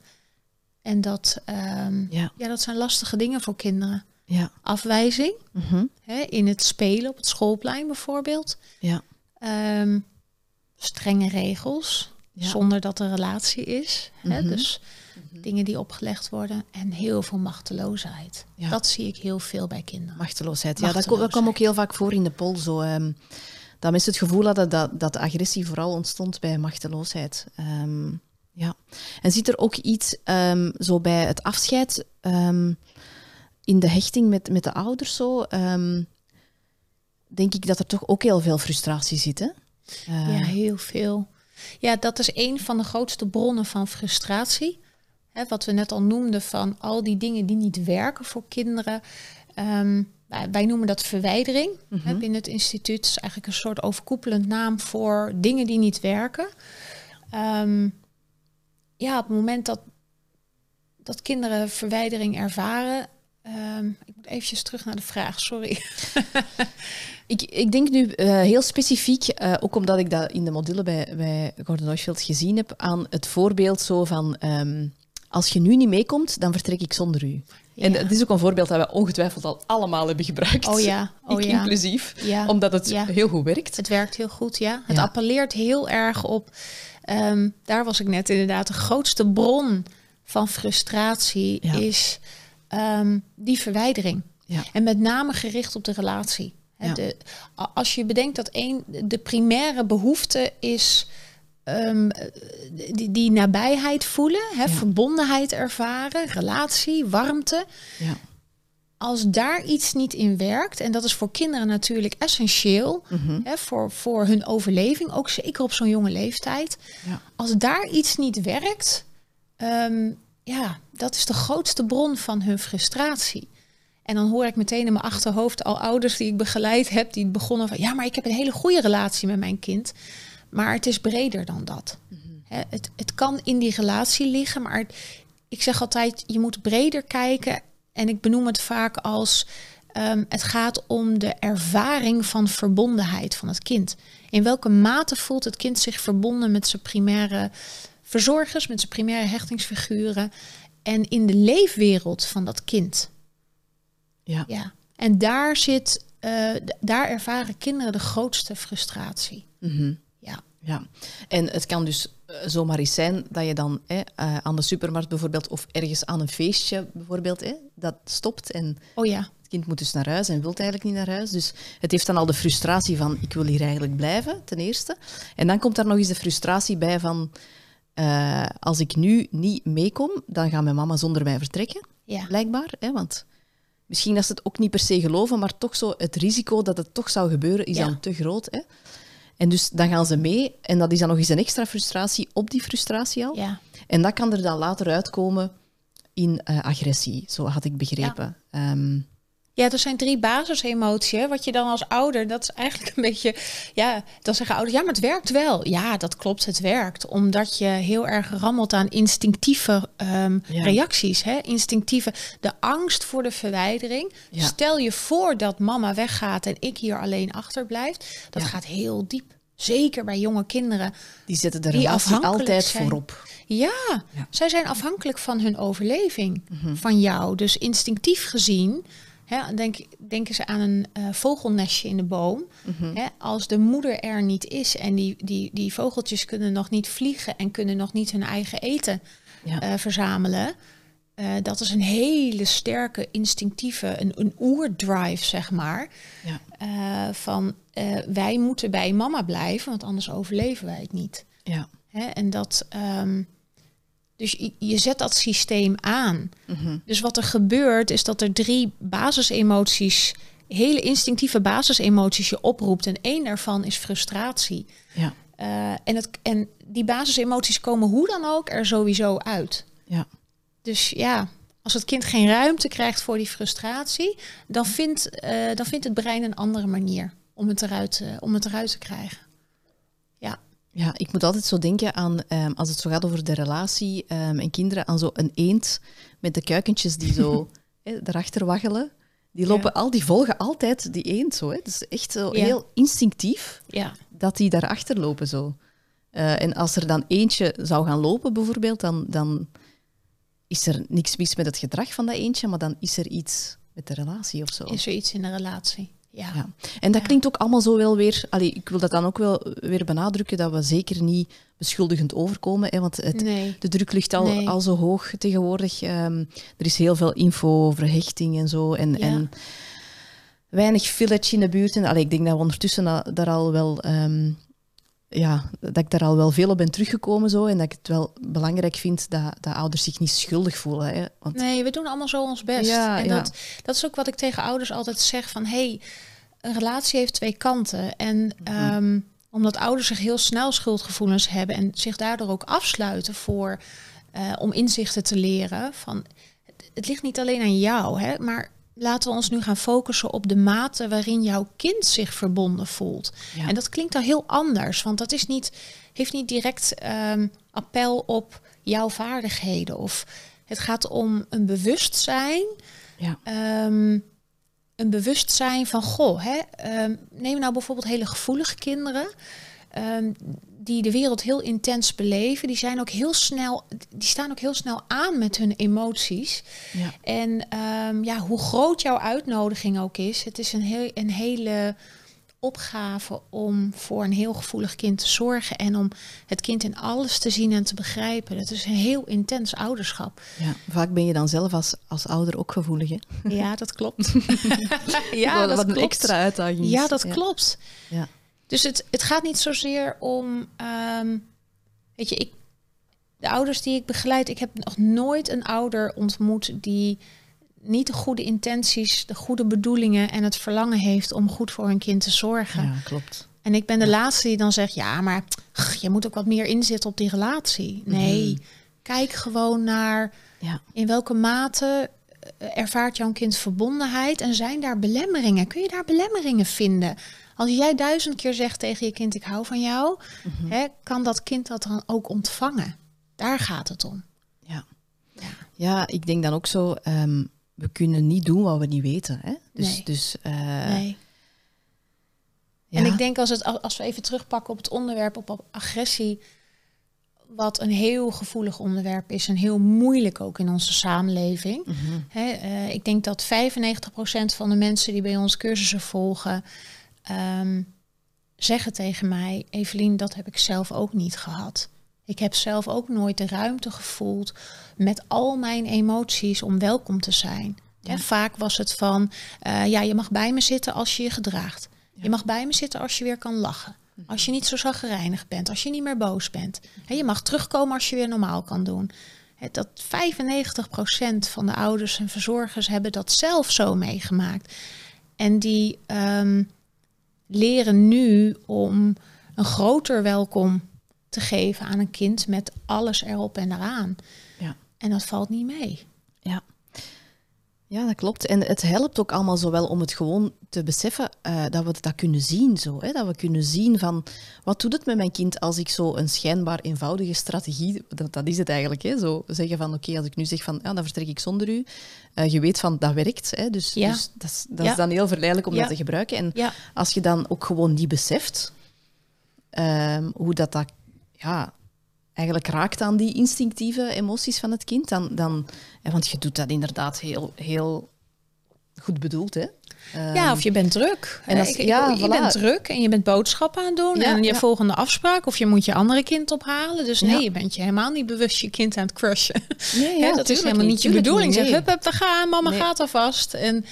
B: En dat, ehm,
A: Ja.
B: ja, dat zijn lastige dingen voor kinderen.
A: Ja.
B: Afwijzing
A: Mhm.
B: hè, in het spelen op het schoolplein bijvoorbeeld.
A: Ja.
B: Strenge regels,
A: Ja.
B: zonder dat er relatie is. Hè?
A: Mhm.
B: Dus dingen die opgelegd worden en heel veel machteloosheid.
A: Ja.
B: Dat zie ik heel veel bij kinderen.
A: Machteloosheid. Ja, dat, kwam ook heel vaak voor in de poll. Zo, ehm, dat mensen het gevoel hadden dat, dat de agressie vooral ontstond bij machteloosheid. Ehm, Ja, en zit er ook iets ehm, zo bij het afscheid in de hechting met, met de ouders zo? denk ik dat er toch ook heel veel frustratie zit, hè? Eh,
B: Ja, heel veel. Ja, dat is een van de grootste bronnen van frustratie. Wat we net al noemden van al die dingen die niet werken voor kinderen. Ehm, wij, noemen dat verwijdering
A: mhm.
B: binnen het instituut. Het is eigenlijk een soort overkoepelend naam voor dingen die niet werken. Ehm, ja, op het moment dat, dat kinderen verwijdering ervaren. Ehm, ik moet eventjes terug naar de vraag, sorry.
A: Ik, ik denk nu eh, heel specifiek, eh, ook omdat ik dat in de module bij, bij Gordon Oshfield gezien heb, aan het voorbeeld zo van, ehm, als je nu niet meekomt, dan vertrek ik zonder u. En het is ook een voorbeeld dat we ongetwijfeld al allemaal hebben gebruikt.
B: Oh ja, oh ja.
A: inclusief,
B: Ja.
A: omdat het
B: Ja.
A: heel goed werkt.
B: Het werkt heel goed, ja. Het appelleert heel erg op. ehm, daar was ik net inderdaad. De grootste bron van frustratie is ehm, die verwijdering.
A: Ja.
B: En met name gericht op de relatie.
A: Ja.
B: de, als je bedenkt dat een, de primaire behoefte is ehm, die, die nabijheid voelen, hè,
A: Ja.
B: verbondenheid ervaren, relatie, warmte
A: Ja.
B: als daar iets niet in werkt, en dat is voor kinderen natuurlijk essentieel,
A: Mhm.
B: hè, voor, voor hun overleving, ook zeker op zo'n jonge leeftijd.
A: Ja.
B: Als daar iets niet werkt, ehm, ja, dat is de grootste bron van hun frustratie. En dan hoor ik meteen in mijn achterhoofd al ouders die ik begeleid heb, die begonnen van, ja, maar ik heb een hele goede relatie met mijn kind. Maar het is breder dan dat. Hè, het, het kan in die relatie liggen, maar het- ik zeg altijd, je moet breder kijken. En ik benoem het vaak als, ehm, het gaat om de ervaring van verbondenheid van het kind. In welke mate voelt het kind zich verbonden met zijn primaire verzorgers, met zijn primaire hechtingsfiguren en in de leefwereld van dat kind.
A: Ja.
B: Ja. En daar zit, eh, daar ervaren kinderen de grootste frustratie.
A: Mhm.
B: Ja.
A: Ja, en het kan dus eh, zomaar eens zijn dat je dan hè, eh, aan de supermarkt bijvoorbeeld of ergens aan een feestje bijvoorbeeld, hè, dat stopt en
B: Oh ja,
A: het kind moet dus naar huis en wil eigenlijk niet naar huis. Dus het heeft dan al de frustratie van ik wil hier eigenlijk blijven, ten eerste. En dan komt daar nog eens de frustratie bij van eh, als ik nu niet meekom, dan gaat mijn mama zonder mij vertrekken,
B: ja.
A: blijkbaar. Hè, want misschien dat ze het ook niet per se geloven, maar toch zo het risico dat het toch zou gebeuren is
B: Ja.
A: dan te groot. Hè. En dus dan gaan ze mee en dat is dan nog eens een extra frustratie op die frustratie al.
B: ja.
A: En dat kan er dan later uitkomen in eh, agressie, zo had ik begrepen. Ehm,
B: Ja, er zijn drie basisemoties. Wat je dan als ouder, dat is eigenlijk een beetje, ja, dan zeggen ouders, ja, maar het werkt wel. Ja, dat klopt, het werkt. Omdat je heel erg rammelt aan instinctieve ehm,
A: Ja.
B: reacties. Hè? Instinctieve, de angst voor de verwijdering.
A: Ja.
B: Stel je voor dat mama weggaat en ik hier alleen achterblijf. Dat
A: Ja.
B: gaat heel diep. Zeker bij jonge kinderen.
A: die zetten de
B: Die
A: relatie
B: afhankelijk
A: altijd
B: zijn.
A: voorop.
B: Ja,
A: Ja. Mhm.
B: zij zijn afhankelijk van hun overleving, van jou. Dus instinctief gezien, hè, denk, denken ze aan een eh, vogelnestje in de boom.
A: Mhm.
B: Hè, als de moeder er niet is en die, die, die vogeltjes kunnen nog niet vliegen en kunnen nog niet hun eigen eten
A: Ja.
B: eh, verzamelen. eh, dat is een hele sterke instinctieve, een, een oerdrive, zeg maar.
A: Ja.
B: van wij moeten bij mama blijven, want anders overleven wij het niet.
A: Ja.
B: Hè? En dat, ehm, dus je, je zet dat systeem aan.
A: Mhm.
B: Dus wat er gebeurt is dat er drie basisemoties, hele instinctieve basisemoties je oproept. En één daarvan is frustratie.
A: Ja.
B: Eh, en, het, en die basisemoties komen hoe dan ook er sowieso uit.
A: Ja.
B: Dus ja, als het kind geen ruimte krijgt voor die frustratie, dan vindt, eh, dan vindt het brein een andere manier om het eruit, eh, om het eruit te krijgen. Ja,
A: ik moet altijd zo denken aan, ehm, als het zo gaat over de relatie ehm, en kinderen, aan zo een eend met de kuikentjes die zo erachter waggelen. Die
B: Ja.
A: lopen al, die volgen altijd die eend zo. Het is echt zo
B: Ja.
A: heel instinctief
B: ja,
A: dat die daarachter lopen zo. Eh, en als er dan eentje zou gaan lopen bijvoorbeeld, dan, dan is er niks mis met het gedrag van dat eentje, maar dan is er iets met de relatie of zo.
B: is er iets in de relatie? Ja,
A: Ja. En dat klinkt ook allemaal zo wel weer... Allee, ik wil dat dan ook wel weer benadrukken, dat we zeker niet beschuldigend overkomen. Hè, want het,
B: nee.
A: de druk ligt al,
B: Nee.
A: al zo hoog tegenwoordig. Ehm, er is heel veel info over hechting en zo. En,
B: Ja.
A: en weinig village in de buurt. En, allee, ik denk dat we ondertussen daar al wel ehm, ja, dat ik daar al wel veel op ben teruggekomen zo, en dat ik het wel belangrijk vind dat, dat ouders zich niet schuldig voelen. Hè?
B: Want... Nee, we doen allemaal zo ons best.
A: Ja,
B: en
A: ja.
B: Dat, dat is ook wat ik tegen ouders altijd zeg van... hey, een relatie heeft twee kanten. En um, omdat ouders zich heel snel schuldgevoelens hebben... en zich daardoor ook afsluiten voor, uh, om inzichten te leren... van het, het ligt niet alleen aan jou, hè, maar laten we ons nu gaan focussen op de mate waarin jouw kind zich verbonden voelt. Ja. En dat klinkt al heel anders, want dat is niet, heeft niet direct um, appel op jouw vaardigheden. Of het gaat om een bewustzijn.
A: Ja.
B: Um, een bewustzijn van, goh, hè, um, neem nou bijvoorbeeld hele gevoelige kinderen. Die de wereld heel intens beleven, die zijn ook heel snel, die staan ook heel snel aan met hun emoties.
A: Ja.
B: En um, ja, hoe groot jouw uitnodiging ook is, het is een, heel, een hele opgave om voor een heel gevoelig kind te zorgen en om het kind in alles te zien en te begrijpen. Dat is een heel intens ouderschap.
A: Ja, vaak ben je dan zelf als, als ouder ook gevoelig, hè?
B: Ja, dat klopt. ja,
A: wat,
B: dat
A: wat
B: klopt.
A: een extra uitdaging.
B: Ja, dat
A: ja.
B: klopt.
A: Ja.
B: Dus het, het gaat niet zozeer om, um, weet je, ik, de ouders die ik begeleid, ik heb nog nooit een ouder ontmoet die niet de goede intenties, de goede bedoelingen en het verlangen heeft om goed voor hun kind te zorgen.
A: Ja, klopt.
B: En ik ben de laatste die dan zegt, ja, maar ach, je moet ook wat meer inzetten op die relatie. Nee,
A: Mhm.
B: kijk gewoon naar
A: Ja.
B: in welke mate ervaart jouw kind verbondenheid en zijn daar belemmeringen? Kun je daar belemmeringen vinden? Als jij duizend keer zegt tegen je kind, ik hou van jou,
A: Mhm.
B: hè, kan dat kind dat dan ook ontvangen? Daar gaat het om.
A: Ja.
B: Ja.
A: ja, ik denk dan ook zo, ehm, we kunnen niet doen wat we niet weten. Hè? Dus,
B: Nee.
A: dus eh,
B: nee.
A: ja.
B: En ik denk als, het, als we even terugpakken op het onderwerp op, op agressie, wat een heel gevoelig onderwerp is en heel moeilijk ook in onze samenleving.
A: Mhm.
B: Eh, ik denk dat 95% van de mensen die bij ons cursussen volgen, ehm, zeggen tegen mij, Evelien, dat heb ik zelf ook niet gehad. Ik heb zelf ook nooit de ruimte gevoeld met al mijn emoties om welkom te zijn.
A: Ja.
B: En vaak was het van, eh, ja, je mag bij me zitten als je je gedraagt. Je mag bij me zitten als je weer kan lachen. Als je niet zo zagrijnig bent, als je niet meer boos bent. Je mag terugkomen als je weer normaal kan doen. Dat 95% van de ouders en verzorgers hebben dat zelf zo meegemaakt. En die ehm, leren nu om een groter welkom te geven aan een kind met alles erop en eraan.
A: Ja.
B: En dat valt niet mee.
A: Ja. Ja, dat klopt. En het helpt ook allemaal zo wel om het gewoon te beseffen eh, dat we dat kunnen zien. Zo, hè? Dat we kunnen zien van wat doet het met mijn kind als ik zo een schijnbaar eenvoudige strategie, dat, dat is het eigenlijk, hè? zo zeggen van oké, als ik nu zeg van ja, dan vertrek ik zonder u. Eh, je weet van dat werkt, hè? dus,
B: Ja.
A: dus dat, is, dat
B: Ja.
A: is dan heel verleidelijk om
B: Ja.
A: dat te gebruiken. En als je dan ook gewoon niet beseft ehm, hoe dat, dat ja, eigenlijk raakt aan die instinctieve emoties van het kind, dan, dan ja, want je doet dat inderdaad heel, heel goed bedoeld, hè? Ehm,
B: Ja, of je bent druk.
A: en als- ja,
B: je
A: voilà.
B: bent druk en je bent boodschappen aan het doen
A: Ja,
B: en je
A: ja.
B: volgende afspraak of je moet je andere kind ophalen. Dus nee,
A: Ja.
B: je bent je helemaal niet bewust je kind aan het crushen.
A: nee,
B: Hè, dat is helemaal niet je bedoeling. Zeg,
A: Zeg,
B: hup, hup, we gaan, mama
A: Nee.
B: gaat alvast. En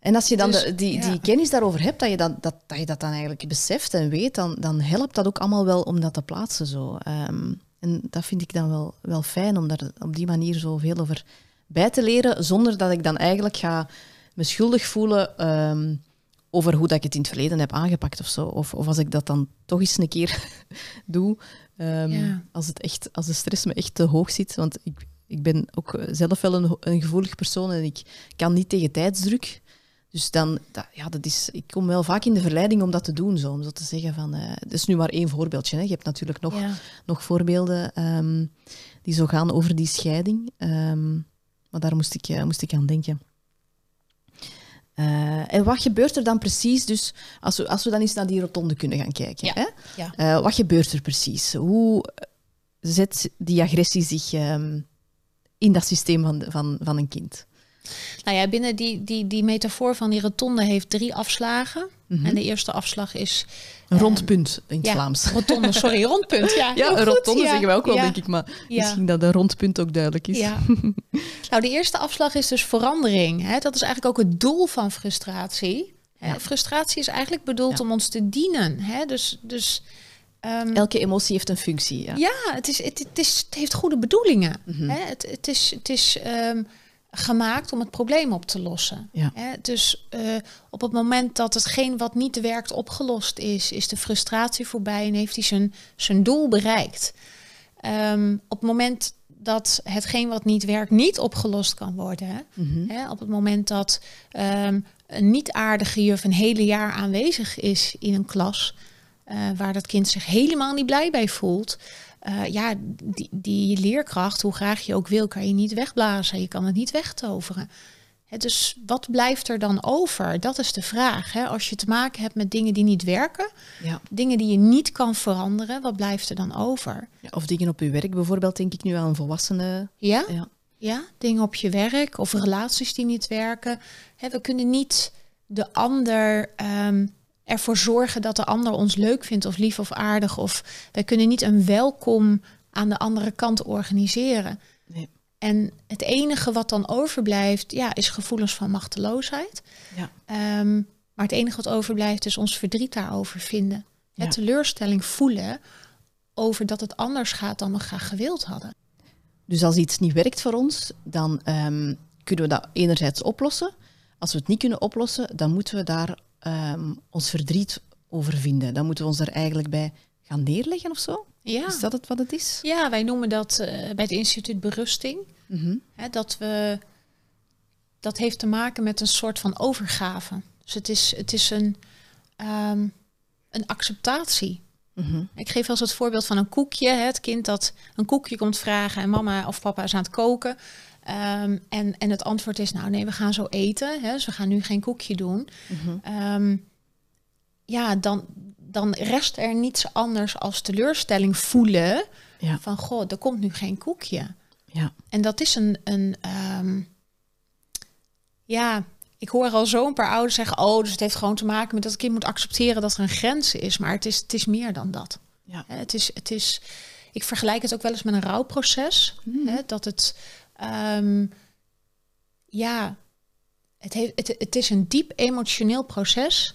A: En als je dan
B: Dus,
A: de- die,
B: ja.
A: die kennis daarover hebt, dat je dat, dat, dat je dat dan eigenlijk beseft en weet, dan, dan helpt dat ook allemaal wel om dat te plaatsen. Zo. Ehm, en dat vind ik dan wel, wel fijn om daar op die manier zoveel over bij te leren, zonder dat ik dan eigenlijk ga me schuldig voelen ehm, over hoe dat ik het in het verleden heb aangepakt of zo. Of, of als ik dat dan toch eens een keer doe, ehm,
B: Ja.
A: als, het echt, als de stress me echt te hoog zit. Want ik, ik ben ook zelf wel een, een gevoelig persoon en ik kan niet tegen tijdsdruk. Dus dan, dat, ja, dat is, ik kom wel vaak in de verleiding om dat te doen, zo, om zo te zeggen van, eh dat is nu maar één voorbeeldje. Hè. Je hebt natuurlijk nog,
B: ja.
A: nog voorbeelden ehm, die zo gaan over die scheiding. Ehm, maar daar moest ik, eh, moest ik aan denken. Eh, en wat gebeurt er dan precies, dus als we, als we dan eens naar die rotonde kunnen gaan kijken.
B: Ja,
A: Hè?
B: ja.
A: Wat gebeurt er precies? Hoe zet die agressie zich ehm, in dat systeem van, van, van een kind?
B: Nou ja, binnen die, die, die metafoor van die rotonde heeft drie afslagen.
A: Mhm.
B: En de eerste afslag is...
A: Een
B: eh,
A: rond punt in het
B: ja,
A: Vlaams.
B: rotonde, sorry, rondpunt. Ja,
A: Ja, een rotonde
B: ja.
A: zeggen wij ook wel, denk ik. Maar misschien dat een rondpunt ook duidelijk is.
B: Nou, de eerste afslag is dus verandering. Hè? Dat is eigenlijk ook het doel van frustratie. Hè? Frustratie is eigenlijk bedoeld om ons te dienen. Hè? Dus, dus ehm,
A: Elke emotie heeft een functie. Ja.
B: ja, het, is, het, het, is, het heeft goede bedoelingen.
A: Mhm.
B: Hè? Het, het is, het is ehm, gemaakt om het probleem op te lossen.
A: Ja.
B: Dus eh, op het moment dat hetgeen wat niet werkt opgelost is, is de frustratie voorbij en heeft hij zijn, zijn doel bereikt. Ehm, op het moment dat hetgeen wat niet werkt niet opgelost kan worden,
A: Mhm.
B: hè? op het moment dat ehm, een niet aardige juf een hele jaar aanwezig is in een klas, eh, waar dat kind zich helemaal niet blij bij voelt, eh, ja, die, die leerkracht, hoe graag je ook wil, kan je niet wegblazen. Je kan het niet wegtoveren. Hè, dus wat blijft er dan over? Dat is de vraag. Hè? Als je te maken hebt met dingen die niet werken,
A: Ja.
B: dingen die je niet kan veranderen, wat blijft er dan over?
A: Ja, Of dingen op uw werk bijvoorbeeld, denk ik nu aan volwassenen.
B: Ja?
A: Ja.
B: Ja, dingen op je werk of relaties die niet werken. We kunnen niet de ander ehm, ervoor zorgen dat de ander ons leuk vindt of lief of aardig. Of wij kunnen niet een welkom aan de andere kant organiseren.
A: Nee.
B: En het enige wat dan overblijft, ja, is gevoelens van machteloosheid.
A: Ja.
B: Ehm, maar het enige wat overblijft is ons verdriet daarover vinden.
A: Ja.
B: Het teleurstelling voelen over dat het anders gaat dan we graag gewild hadden.
A: Dus als iets niet werkt voor ons, dan ehm, kunnen we dat enerzijds oplossen. Als we het niet kunnen oplossen, dan moeten we daar ehm, ons verdriet over vinden. Dan moeten we ons er eigenlijk bij gaan neerleggen of zo.
B: Ja.
A: Is dat het wat het is?
B: Ja, wij noemen dat eh, bij het instituut berusting.
A: Mhm.
B: Hè, dat we dat heeft te maken met een soort van overgave. Dus het is, het is een, ehm, een acceptatie.
A: Mhm.
B: Ik geef eens het voorbeeld van een koekje. Hè, het kind dat een koekje komt vragen en mama of papa is aan het koken. Ehm, en, en het antwoord is, nou nee, we gaan zo eten. Hè, dus we gaan nu geen koekje doen.
A: Mhm.
B: Ehm, ja, dan, dan rest er niets anders als teleurstelling voelen.
A: Ja.
B: Van, goh, er komt nu geen koekje.
A: Ja.
B: En dat is een, een ehm, ja, ik hoor al zo een paar ouders zeggen, oh, dus het heeft gewoon te maken met dat het kind moet accepteren dat er een grens is. Maar het is, het is meer dan dat.
A: Ja.
B: Het is, het is, ik vergelijk het ook wel eens met een rouwproces.
A: Mhm.
B: Hè, dat het, ehm, ja, het, heeft, het, het is een diep emotioneel proces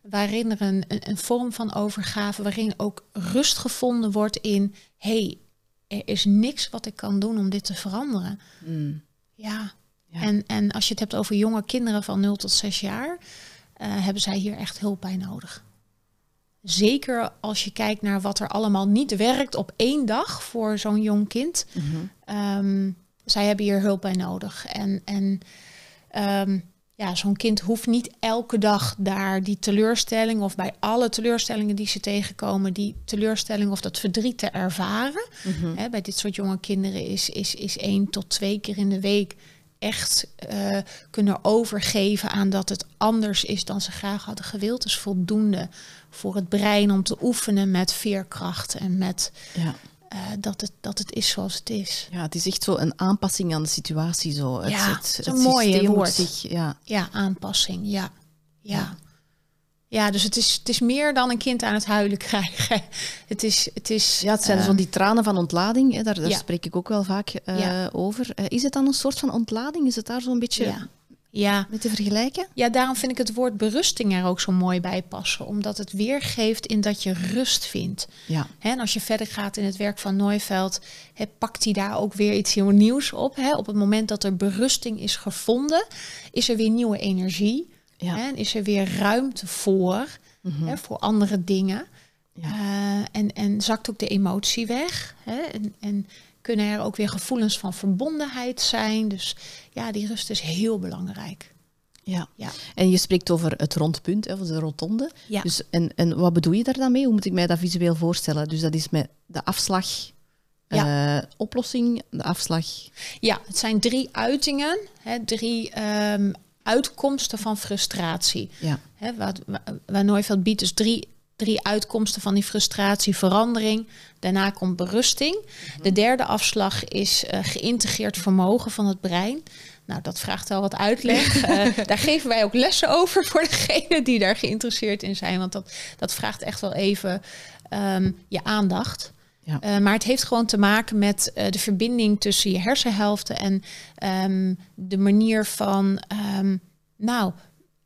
B: waarin er een, een, een vorm van overgave, waarin ook rust gevonden wordt in, hey, er is niks wat ik kan doen om dit te veranderen.
A: Mm.
B: Ja.
A: Ja.
B: En, en als je het hebt over jonge kinderen van 0 tot 6 jaar, eh, hebben zij hier echt hulp bij nodig. Zeker als je kijkt naar wat er allemaal niet werkt op één dag voor zo'n jong kind. Ehm, zij hebben hier hulp bij nodig. En, en ehm, ja, zo'n kind hoeft niet elke dag daar die teleurstelling of bij alle teleurstellingen die ze tegenkomen, die teleurstelling of dat verdriet te ervaren.
A: Mhm.
B: Bij dit soort jonge kinderen is, is, is één tot twee keer in de week echt eh, kunnen overgeven aan dat het anders is dan ze graag hadden gewild. is voldoende voor het brein om te oefenen met veerkracht en met
A: Ja.
B: Eh, dat, het, dat het is zoals het is.
A: ja, het is echt zo een aanpassing aan de situatie. Zo. Het,
B: Ja,
A: het,
B: het is
A: het
B: een mooie woord.
A: Zich, ja.
B: Ja, aanpassing, ja. Ja.
A: Ja.
B: Ja, dus het is, het is meer dan een kind aan het huilen krijgen. Het is, het is
A: ja, het zijn
B: eh,
A: zo die tranen van ontlading. Hè, daar daar
B: ja.
A: spreek ik ook wel vaak eh,
B: Ja.
A: over. Is het dan een soort van ontlading? Is het daar zo'n beetje
B: ja. Ja.
A: mee te vergelijken?
B: ja, daarom vind ik het woord berusting er ook zo mooi bij passen. Omdat het weergeeft in dat je rust vindt.
A: Ja.
B: Hè, en als je verder gaat in het werk van Nooiveld, pakt hij daar ook weer iets heel nieuws op. Hè. Op het moment dat er berusting is gevonden, is er weer nieuwe energie.
A: Ja.
B: En is er weer ruimte voor, hè, voor andere dingen.
A: Ja.
B: Eh, en, en zakt ook de emotie weg. Hè, en, en kunnen er ook weer gevoelens van verbondenheid zijn. Dus ja, die rust is heel belangrijk.
A: Ja.
B: Ja.
A: En je spreekt over het rondpunt, of de rotonde.
B: Ja.
A: Dus, en, en wat bedoel je daar dan mee? Hoe moet ik mij dat visueel voorstellen? Dus dat is met de afslag, eh, oplossing, de afslag.
B: Ja, het zijn drie uitingen, hè, drie ehm, uitkomsten van frustratie.
A: Ja.
B: Hè, wat, wa- waar Nooiveld biedt dus drie, drie uitkomsten van die frustratie, verandering. Daarna komt berusting. De derde afslag is eh, geïntegreerd vermogen van het brein. Nou, dat vraagt wel wat uitleg. Eh, daar geven wij ook lessen over voor degenen die daar geïnteresseerd in zijn. Want dat, dat vraagt echt wel even ehm, je aandacht.
A: Ja.
B: Eh, maar het heeft gewoon te maken met de verbinding tussen je hersenhelften en ehm, de manier van, ehm, nou,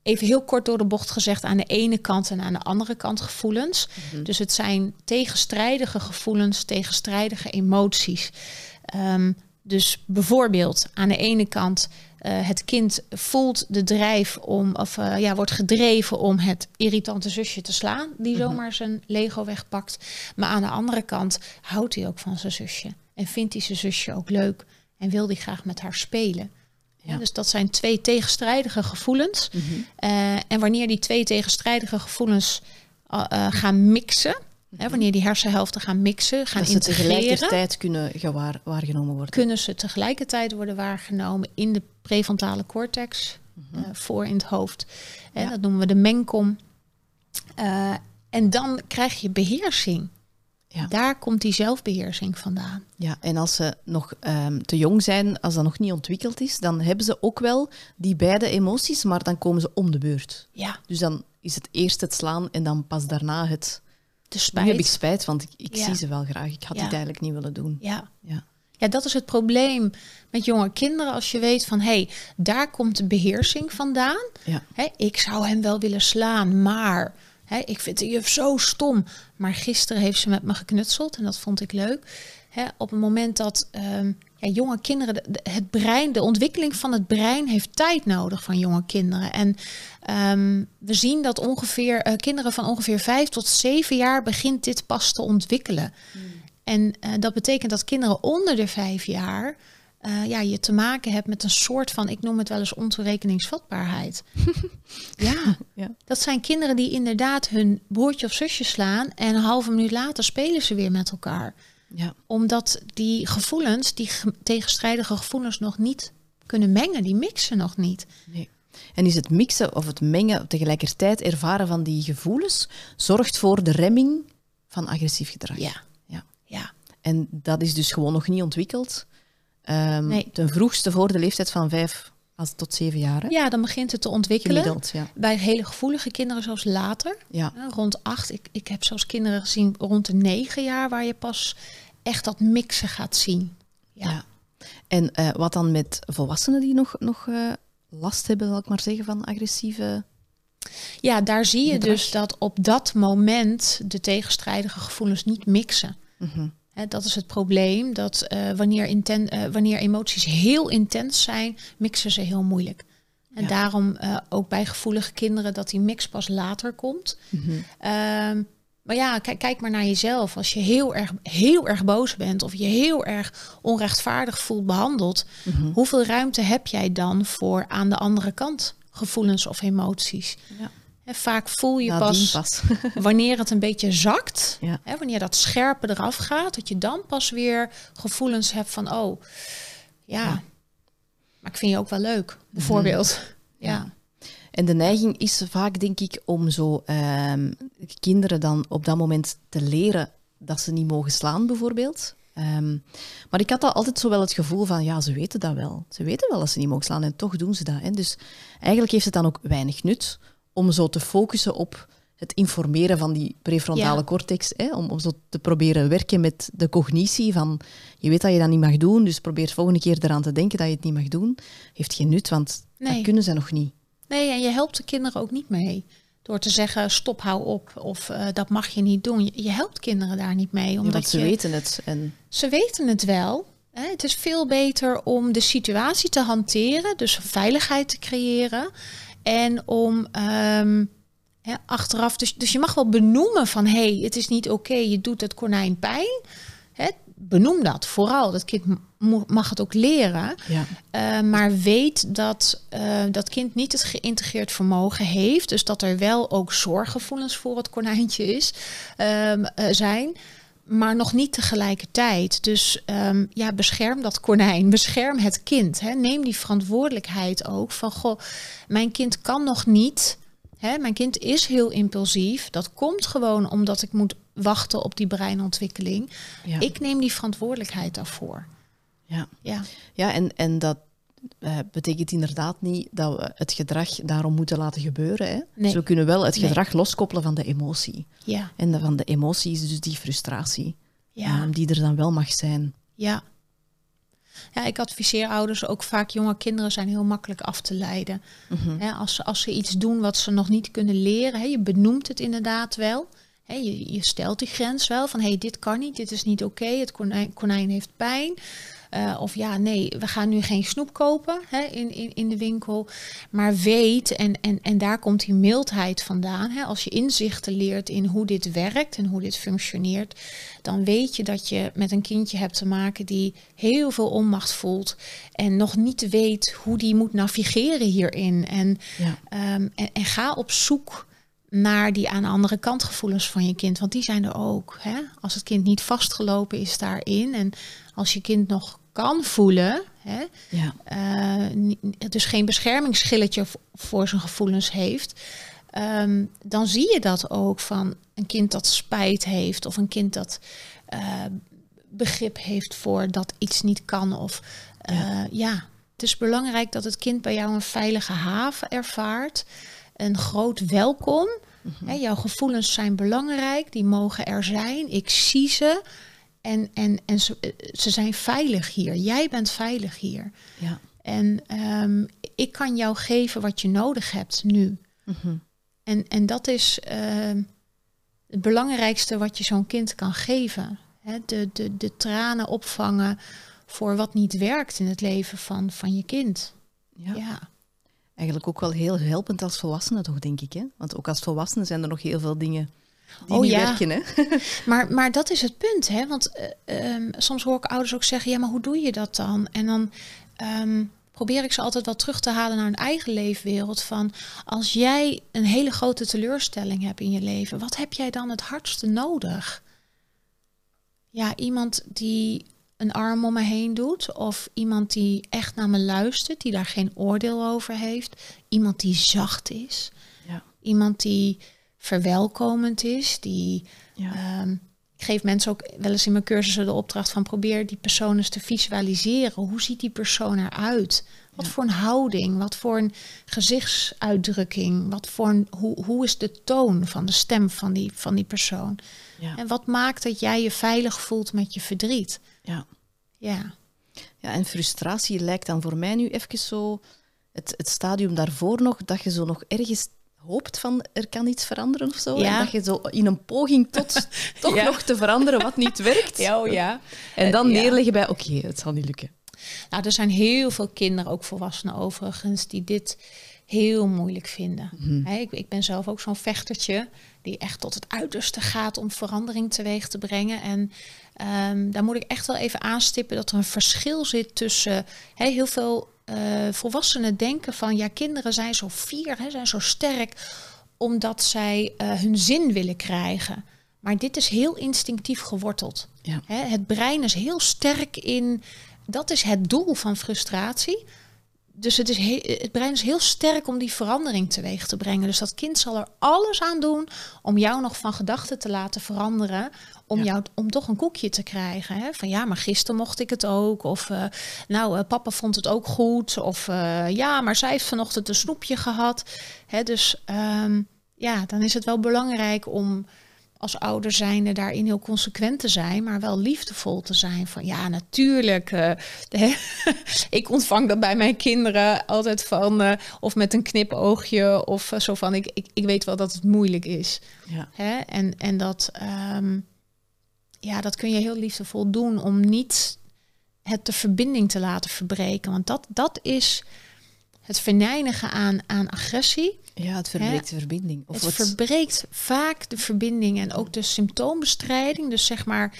B: even heel kort door de bocht gezegd, aan de ene kant en aan de andere kant gevoelens.
A: Mhm.
B: Dus het zijn tegenstrijdige gevoelens, tegenstrijdige emoties. Ehm, dus bijvoorbeeld aan de ene kant uh, het kind voelt de drijf om, of uh, ja, wordt gedreven om het irritante zusje te slaan, die
A: Mhm.
B: zomaar zijn Lego wegpakt. Maar aan de andere kant houdt hij ook van zijn zusje en vindt hij zijn zusje ook leuk en wil hij graag met haar spelen. Ja. Dus dat zijn twee tegenstrijdige gevoelens.
A: Mhm.
B: Uh, en wanneer die twee tegenstrijdige gevoelens uh, uh, gaan mixen, hè, wanneer die hersenhelften gaan mixen, gaan
A: dat ze
B: integreren,
A: tegelijkertijd kunnen gewaar, waargenomen worden.
B: kunnen ze tegelijkertijd worden waargenomen in de prefrontale cortex,
A: Mhm.
B: voor in het hoofd.
A: Ja.
B: Dat noemen we de menkom. Uh, en dan krijg je beheersing.
A: Ja.
B: Daar komt die zelfbeheersing vandaan.
A: Ja, en als ze nog um, te jong zijn, als dat nog niet ontwikkeld is, dan hebben ze ook wel die beide emoties, maar dan komen ze om de beurt.
B: Ja.
A: Dus dan is het eerst het slaan en dan pas daarna het...
B: De spijt.
A: Nu heb ik spijt, want ik, ik
B: Ja.
A: zie ze wel graag. Ik had
B: Ja.
A: dit eigenlijk niet willen doen.
B: Ja.
A: Ja.
B: Ja, dat is het probleem met jonge kinderen. Als je weet van, hé, hey, daar komt de beheersing vandaan.
A: Ja.
B: Ik zou hem wel willen slaan, maar hè, ik vind de juf zo stom. Maar gisteren heeft ze met me geknutseld en dat vond ik leuk. Hè, op het moment dat ehm, ja, jonge kinderen, de- het brein, de ontwikkeling van het brein heeft tijd nodig van jonge kinderen. En ehm, we zien dat ongeveer eh, kinderen van ongeveer vijf tot zeven jaar begint dit pas te ontwikkelen. En eh, dat betekent dat kinderen onder de vijf jaar eh, ja, je te maken hebt met een soort van, ik noem het wel eens ontoerekeningsvatbaarheid. ja,
A: Ja.
B: dat zijn kinderen die inderdaad hun broertje of zusje slaan en een halve minuut later spelen ze weer met elkaar.
A: Ja.
B: Omdat die gevoelens, die ge- tegenstrijdige gevoelens nog niet kunnen mengen, die mixen nog niet.
A: Nee. En is het mixen of het mengen tegelijkertijd ervaren van die gevoelens zorgt voor de remming van agressief gedrag.
B: Ja,
A: Ja.
B: ja,
A: En dat is dus gewoon nog niet ontwikkeld. Ehm,
B: Nee.
A: Ten vroegste voor de leeftijd van vijf als tot zeven jaar. Hè?
B: ja, dan begint het te ontwikkelen.
A: Gemiddeld, ja.
B: Bij hele gevoelige kinderen zoals later.
A: ja.
B: Rond acht. Ik, ik heb zelfs kinderen gezien rond de negen jaar waar je pas echt dat mixen gaat zien. Ja.
A: Ja. En eh, wat dan met volwassenen die nog, nog eh, last hebben, zal ik maar zeggen, van agressieve...
B: Ja, daar zie je
A: Gedrag.
B: dus dat op dat moment de tegenstrijdige gevoelens niet mixen. Hè, dat is het probleem, dat eh, wanneer, inten, eh, wanneer emoties heel intens zijn, mixen ze heel moeilijk. En
A: Ja.
B: daarom eh, ook bij gevoelige kinderen dat die mix pas later komt.
A: Mhm.
B: Ehm, maar ja, kijk, kijk maar naar jezelf. Als je heel erg, heel erg boos bent of je heel erg onrechtvaardig voelt behandeld,
A: Mhm.
B: hoeveel ruimte heb jij dan voor aan de andere kant gevoelens of emoties?
A: Ja.
B: Hè, vaak voel je pas,
A: pas.
B: wanneer het een beetje zakt,
A: Ja.
B: hè, wanneer dat scherpe eraf gaat, dat je dan pas weer gevoelens hebt van, oh, ja,
A: Ja.
B: maar ik vind je ook wel leuk, bijvoorbeeld. Ja.
A: Ja. En de neiging is vaak, denk ik, om zo ehm, kinderen dan op dat moment te leren dat ze niet mogen slaan, bijvoorbeeld. Ehm, maar ik had al altijd zo wel het gevoel van, ja, ze weten dat wel. Ze weten wel dat ze niet mogen slaan en toch doen ze dat. Hè. Dus eigenlijk heeft het dan ook weinig nut om zo te focussen op het informeren van die prefrontale
B: Ja.
A: cortex. Hè, om, om zo te proberen werken met de cognitie van, je weet dat je dat niet mag doen, dus probeer volgende keer eraan te denken dat je het niet mag doen. Heeft geen nut, want
B: Nee.
A: dat kunnen ze nog niet.
B: Nee, en je helpt de kinderen ook niet mee. Door te zeggen, stop, hou op, of eh, dat mag je niet doen. Je, je helpt kinderen daar niet mee.
A: Ja,
B: Omdat
A: want ze
B: je,
A: weten het. En,
B: Ze weten het wel. Hè? Het is veel beter om de situatie te hanteren, dus veiligheid te creëren. En om ehm, hè, achteraf, dus, dus je mag wel benoemen van hé, hey, het is niet oké, je doet het konijn pijn. Hè? Benoem dat vooral. Dat kind mag het ook leren.
A: ja.
B: Uh, maar weet dat uh, dat kind niet het geïntegreerd vermogen heeft. Dus dat er wel ook zorggevoelens voor het konijntje is, um, uh, zijn. Maar nog niet tegelijkertijd. Dus um, ja, bescherm dat konijn. Bescherm het kind. Hè. Neem die verantwoordelijkheid ook. Van goh, mijn kind kan nog niet. Hè, mijn kind is heel impulsief. Dat komt gewoon omdat ik moet wachten op die breinontwikkeling.
A: Ja.
B: Ik neem die verantwoordelijkheid daarvoor.
A: Ja,
B: Ja.
A: ja en, en dat uh, betekent inderdaad niet dat we het gedrag daarom moeten laten gebeuren. Hè?
B: Nee.
A: Dus we kunnen wel het
B: Nee.
A: gedrag loskoppelen van de emotie.
B: Ja.
A: En de, van de emotie is dus die frustratie,
B: Ja.
A: um, die er dan wel mag zijn.
B: Ja. Ja, ik adviseer ouders ook vaak, jonge kinderen zijn heel makkelijk af te leiden.
A: Mhm.
B: Als, ze, als ze iets doen wat ze nog niet kunnen leren, hè, je benoemt het inderdaad wel. Hè, je, je stelt die grens wel van, hé, hey, dit kan niet, dit is niet oké, het konijn, konijn heeft pijn. Uh, of ja, nee, we gaan nu geen snoep kopen hè, in, in, in de winkel. Maar weet, en, en, en daar komt die mildheid vandaan. Hè, als je inzichten leert in hoe dit werkt en hoe dit functioneert, dan weet je dat je met een kindje hebt te maken die heel veel onmacht voelt. En nog niet weet hoe die moet navigeren hierin. En,
A: ja.
B: um, en, en ga op zoek naar die aan de andere kant gevoelens van je kind. Want die zijn er ook. Hè? Als het kind niet vastgelopen is daarin. En als je kind nog kan voelen. Hè?
A: Ja.
B: Uh, dus geen beschermingsschilletje voor zijn gevoelens heeft. Um, dan zie je dat ook van een kind dat spijt heeft. Of een kind dat uh, begrip heeft voor dat iets niet kan. Of uh, ja. ja, het is belangrijk dat het kind bij jou een veilige haven ervaart een groot welkom. Mm -hmm. jouw gevoelens zijn belangrijk, die mogen er zijn. Ik zie ze en, en, en ze, ze zijn veilig hier. Jij bent veilig hier.
A: Ja.
B: En um, ik kan jou geven wat je nodig hebt nu.
A: Mm -hmm.
B: en, en dat is uh, het belangrijkste wat je zo'n kind kan geven. He, de, de, de tranen opvangen voor wat niet werkt in het leven van, van je kind.
A: Ja.
B: ja.
A: Eigenlijk ook wel heel helpend als volwassene, toch, denk ik. Hè? Want ook als volwassene zijn er nog heel veel dingen die
B: oh,
A: niet
B: ja.
A: werken. Hè?
B: maar, maar dat is het punt, hè? Want uh, um, soms hoor ik ouders ook zeggen: ja, maar hoe doe je dat dan? En dan um, probeer ik ze altijd wel terug te halen naar hun eigen leefwereld. Van als jij een hele grote teleurstelling hebt in je leven, wat heb jij dan het hardste nodig? Ja, iemand die een arm om me heen doet. Of iemand die echt naar me luistert, die daar geen oordeel over heeft. Iemand die zacht is.
A: Ja.
B: Iemand die verwelkomend is. Die,
A: ja.
B: um, ik geef mensen ook wel eens in mijn cursussen de opdracht van probeer die persoon eens te visualiseren. Hoe ziet die persoon eruit? Wat
A: Ja.
B: voor een houding? Wat voor een gezichtsuitdrukking? Wat voor een, hoe, hoe is de toon van de stem van die, van die persoon?
A: Ja.
B: En wat maakt dat jij je veilig voelt met je verdriet?
A: Ja.
B: Ja.
A: ja, en frustratie lijkt dan voor mij nu even zo het, het stadium daarvoor nog, dat je zo nog ergens hoopt van er kan iets veranderen of zo.
B: Ja.
A: En dat je zo in een poging tot toch
B: Ja.
A: nog te veranderen wat niet werkt.
B: oh ja.
A: En dan
B: Eh, ja.
A: neerleggen bij, oké, het zal niet lukken.
B: Nou, er zijn heel veel kinderen, ook volwassenen overigens, die dit heel moeilijk vinden. Hè, ik, ik ben zelf ook zo'n vechtertje die echt tot het uiterste gaat om verandering teweeg te brengen. En ehm, daar moet ik echt wel even aanstippen dat er een verschil zit tussen hè, heel veel eh, volwassenen denken van ja, kinderen zijn zo fier, hè, zijn zo sterk, omdat zij eh, hun zin willen krijgen. Maar dit is heel instinctief geworteld.
A: Ja.
B: Hè, het brein is heel sterk in. Dat is het doel van frustratie. Dus het, is he- het brein is heel sterk om die verandering teweeg te brengen. Dus dat kind zal er alles aan doen om jou nog van gedachten te laten veranderen. Om,
A: Ja.
B: jou, om toch een koekje te krijgen. Hè? Van ja, maar gisteren mocht ik het ook. Of eh, nou, eh, papa vond het ook goed. Of eh, ja, maar zij heeft vanochtend een snoepje gehad. Hè? Dus ehm, ja, dan is het wel belangrijk om als ouder zijnde daarin heel consequent te zijn, maar wel liefdevol te zijn. Van ja, natuurlijk. de- ik ontvang dat bij mijn kinderen altijd van, of met een knipoogje, of zo van, ik, ik, ik weet wel dat het moeilijk is.
A: Ja.
B: Hè? En, en dat, ehm, ja, dat kun je heel liefdevol doen om niet het de verbinding te laten verbreken. Want dat, dat is het verneinigen aan, aan agressie.
A: ja, het verbreekt de verbinding. Of
B: Het
A: het,
B: verbreekt vaak de verbinding en ook de symptoombestrijding. Dus zeg maar,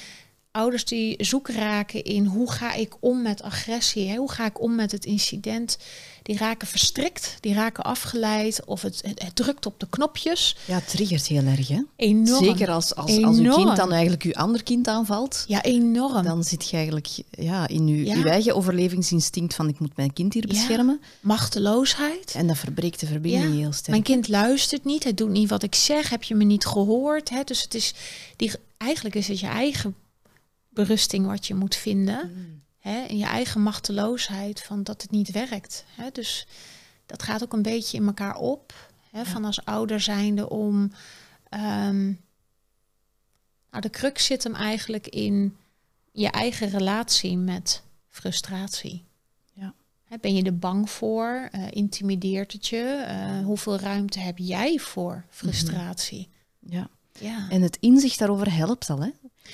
B: ouders die zoek raken in hoe ga ik om met agressie, hè? hoe ga ik om met het incident, die raken verstrikt, die raken afgeleid of het, het, het drukt op de knopjes.
A: ja, het triggert heel erg, hè?
B: Enorm.
A: Zeker als, als, als uw kind dan eigenlijk uw ander kind aanvalt.
B: Ja, enorm.
A: Dan zit je eigenlijk ja, in uw,
B: Ja.
A: uw eigen overlevingsinstinct van ik moet mijn kind hier
B: Ja.
A: beschermen.
B: Machteloosheid.
A: En dat verbreekt de verbinding
B: Ja.
A: heel sterk.
B: Mijn kind luistert niet, het doet niet wat ik zeg, heb je me niet gehoord? Hè? Dus het is die, eigenlijk is het je eigen berusting wat je moet vinden.
A: Mm.
B: Hè? En je eigen machteloosheid van dat het niet werkt. Hè? Dus dat gaat ook een beetje in elkaar op. Hè? Van als ouder zijnde om. ehm, nou, de crux zit hem eigenlijk in je eigen relatie met frustratie.
A: Ja.
B: Ben je er bang voor? Eh, intimideert het je? Eh, hoeveel ruimte heb jij voor frustratie?
A: Ja.
B: Ja.
A: En het inzicht daarover helpt al. Hè?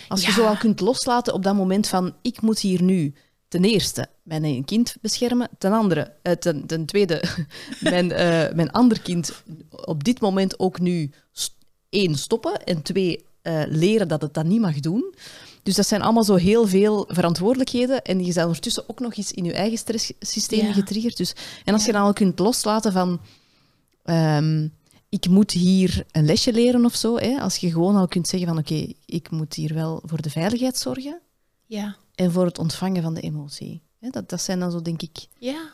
A: Als je zo al kunt loslaten op dat moment van ik moet hier nu ten eerste mijn kind beschermen, ten andere, eh, ten, ten tweede mijn, eh, mijn ander kind op dit moment ook nu één stoppen en twee eh, leren dat het dat niet mag doen. Dus dat zijn allemaal zo heel veel verantwoordelijkheden en je bent ondertussen ook nog eens in je eigen stresssysteem
B: Ja.
A: getriggerd. Dus, en als je dan al kunt loslaten van ehm, ik moet hier een lesje leren of zo. Hè? Als je gewoon al kunt zeggen van oké, ik moet hier wel voor de veiligheid zorgen
B: ja.
A: en voor het ontvangen van de emotie. Hè? Dat, dat zijn dan zo, denk ik.
B: Ja.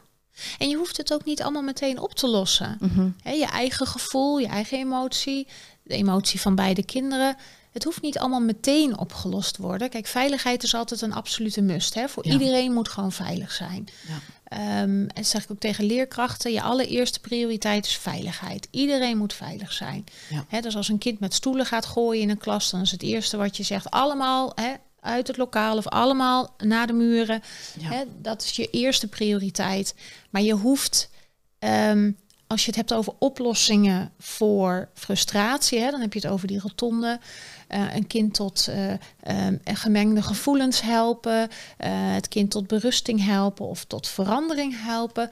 B: En je hoeft het ook niet allemaal meteen op te lossen.
A: Mhm.
B: Je eigen gevoel, je eigen emotie, de emotie van beide kinderen. Het hoeft niet allemaal meteen opgelost te worden. Kijk, veiligheid is altijd een absolute must. Hè? Voor
A: Ja.
B: iedereen moet gewoon veilig zijn.
A: Ja.
B: Ehm, en dat zeg ik ook tegen leerkrachten. Je allereerste prioriteit is veiligheid. Iedereen moet veilig zijn.
A: Ja.
B: Hè, dus als een kind met stoelen gaat gooien in een klas, dan is het eerste wat je zegt allemaal uit het lokaal of allemaal naar de muren.
A: Ja.
B: Hè, dat is je eerste prioriteit. Maar je hoeft, ehm, als je het hebt over oplossingen voor frustratie, hè, dan heb je het over die rotonde. Eh, een kind tot eh, ehm, gemengde gevoelens helpen, eh, het kind tot berusting helpen of tot verandering helpen.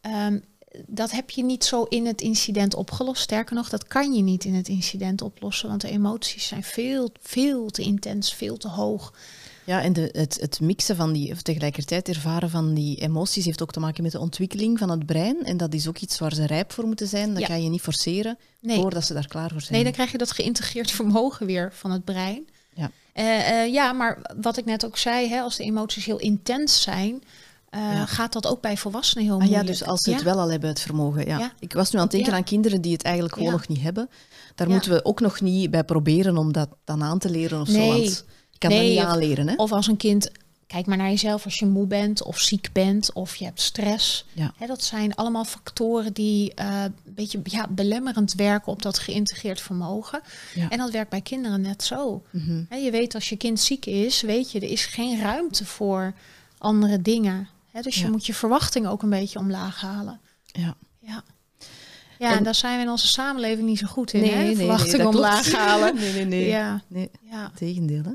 B: Ehm, dat heb je niet zo in het incident opgelost. Sterker nog, dat kan je niet in het incident oplossen, want de emoties zijn veel, veel te intens, veel te hoog.
A: Ja, en de, het, het mixen van die, of tegelijkertijd ervaren van die emoties heeft ook te maken met de ontwikkeling van het brein. En dat is ook iets waar ze rijp voor moeten zijn. Dat
B: Ja.
A: ga je niet forceren
B: Nee.
A: voordat ze daar klaar voor zijn.
B: Nee, dan krijg je dat geïntegreerd vermogen weer van het brein.
A: Ja.
B: Eh, eh, ja, maar wat ik net ook zei, hè, als de emoties heel intens zijn, eh,
A: Ja.
B: gaat dat ook bij volwassenen heel
A: Ah, ja,
B: moeilijk.
A: dus als ze het
B: Ja.
A: wel al hebben, het vermogen. Ja.
B: Ja.
A: Ik was nu aan het denken
B: Ja.
A: aan kinderen die het eigenlijk gewoon
B: Ja.
A: nog niet hebben. Daar
B: Ja.
A: moeten we ook nog niet bij proberen om dat dan aan te leren of zo.
B: Nee.
A: Want je kan
B: Nee,
A: dat niet aanleren. Hè?
B: Of als een kind, kijk maar naar jezelf als je moe bent of ziek bent of je hebt stress.
A: Ja.
B: Hè, dat zijn allemaal factoren die eh, een beetje ja, belemmerend werken op dat geïntegreerd vermogen.
A: Ja.
B: En dat werkt bij kinderen net zo.
A: Mhm.
B: Hè, je weet als je kind ziek is, weet je, er is geen ruimte voor andere dingen. Hè, dus je moet je verwachting ook een beetje omlaag halen.
A: Ja.
B: Ja. Ja, en,
A: En-
B: daar zijn we in onze samenleving niet zo goed in.
A: Nee,
B: hè?
A: nee, nee,
B: verwachting
A: klopt.
B: omlaag halen.
A: Nee, nee, nee.
B: Ja,
A: nee.
B: ja,
A: Tegendeel, hè?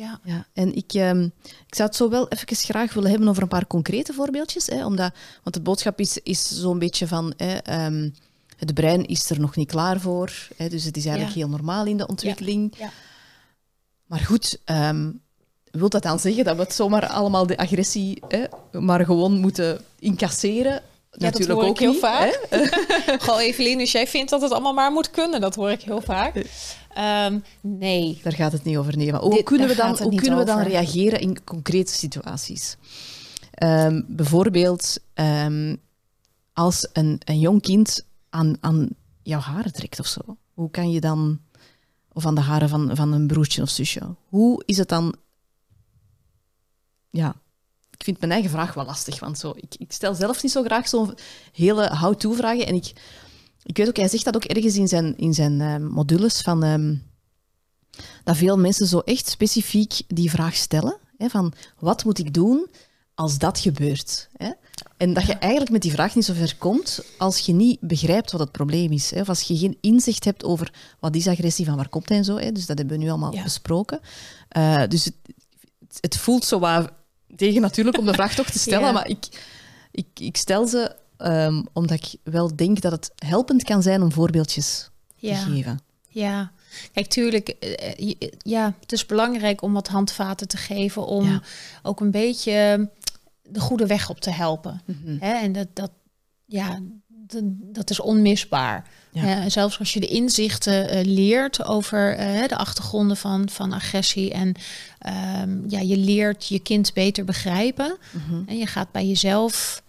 B: Ja.
A: Ja, en ik, ehm, ik zou het zo wel even graag willen hebben over een paar concrete voorbeeldjes. Hè, omdat, want de boodschap is, is zo'n beetje van... Hè, ehm, het brein is er nog niet klaar voor. Hè, dus het is eigenlijk
B: Ja.
A: heel normaal in de ontwikkeling.
B: Ja.
A: Maar goed, ehm, wil dat dan zeggen dat we het zomaar allemaal de agressie... Hè, maar gewoon moeten incasseren? Natuurlijk
B: hoor ik
A: ook
B: heel
A: niet,
B: vaak. Goh, Evelien, dus jij vindt dat het allemaal maar moet kunnen. Dat hoor ik heel vaak. Ehm, nee.
A: Daar gaat het niet over. Nee, maar hoe
B: Dit-
A: kunnen we dan, hoe kunnen we dan reageren in concrete situaties? Ehm, bijvoorbeeld ehm, als een, een jong kind aan, aan jouw haren trekt of zo. Hoe kan je dan, of aan de haren van, van een broertje of zusje, hoe is het dan? Ja, ik vind mijn eigen vraag wel lastig, want zo, ik, ik stel zelf niet zo graag zo'n hele how-to-vragen. En ik, ik weet ook, hij zegt dat ook ergens in zijn, in zijn ehm, modules van... ehm, dat veel mensen zo echt specifiek die vraag stellen. Hè, van, wat moet ik doen als dat gebeurt? Hè? En dat je eigenlijk met die vraag niet zo ver komt als je niet begrijpt wat het probleem is. Hè? Of als je geen inzicht hebt over wat is agressie, van waar komt hij en zo. Hè? Dus dat hebben we nu allemaal
B: Ja.
A: besproken. Eh, dus het, het voelt zo wat tegen natuurlijk om de vraag toch te stellen,
B: Ja.
A: maar ik, ik, ik stel ze ehm, omdat ik wel denk dat het helpend kan zijn om voorbeeldjes
B: Ja.
A: te geven.
B: Ja, kijk, tuurlijk, eh, ja, het is belangrijk om wat handvaten te geven om
A: Ja.
B: ook een beetje de goede weg op te helpen.
A: Mhm.
B: En dat, dat, ja, dat, is onmisbaar.
A: Ja.
B: En zelfs als je de inzichten eh, leert over eh, de achtergronden van, van agressie en ehm, ja, je leert je kind beter begrijpen.
A: Mhm.
B: En je gaat bij jezelf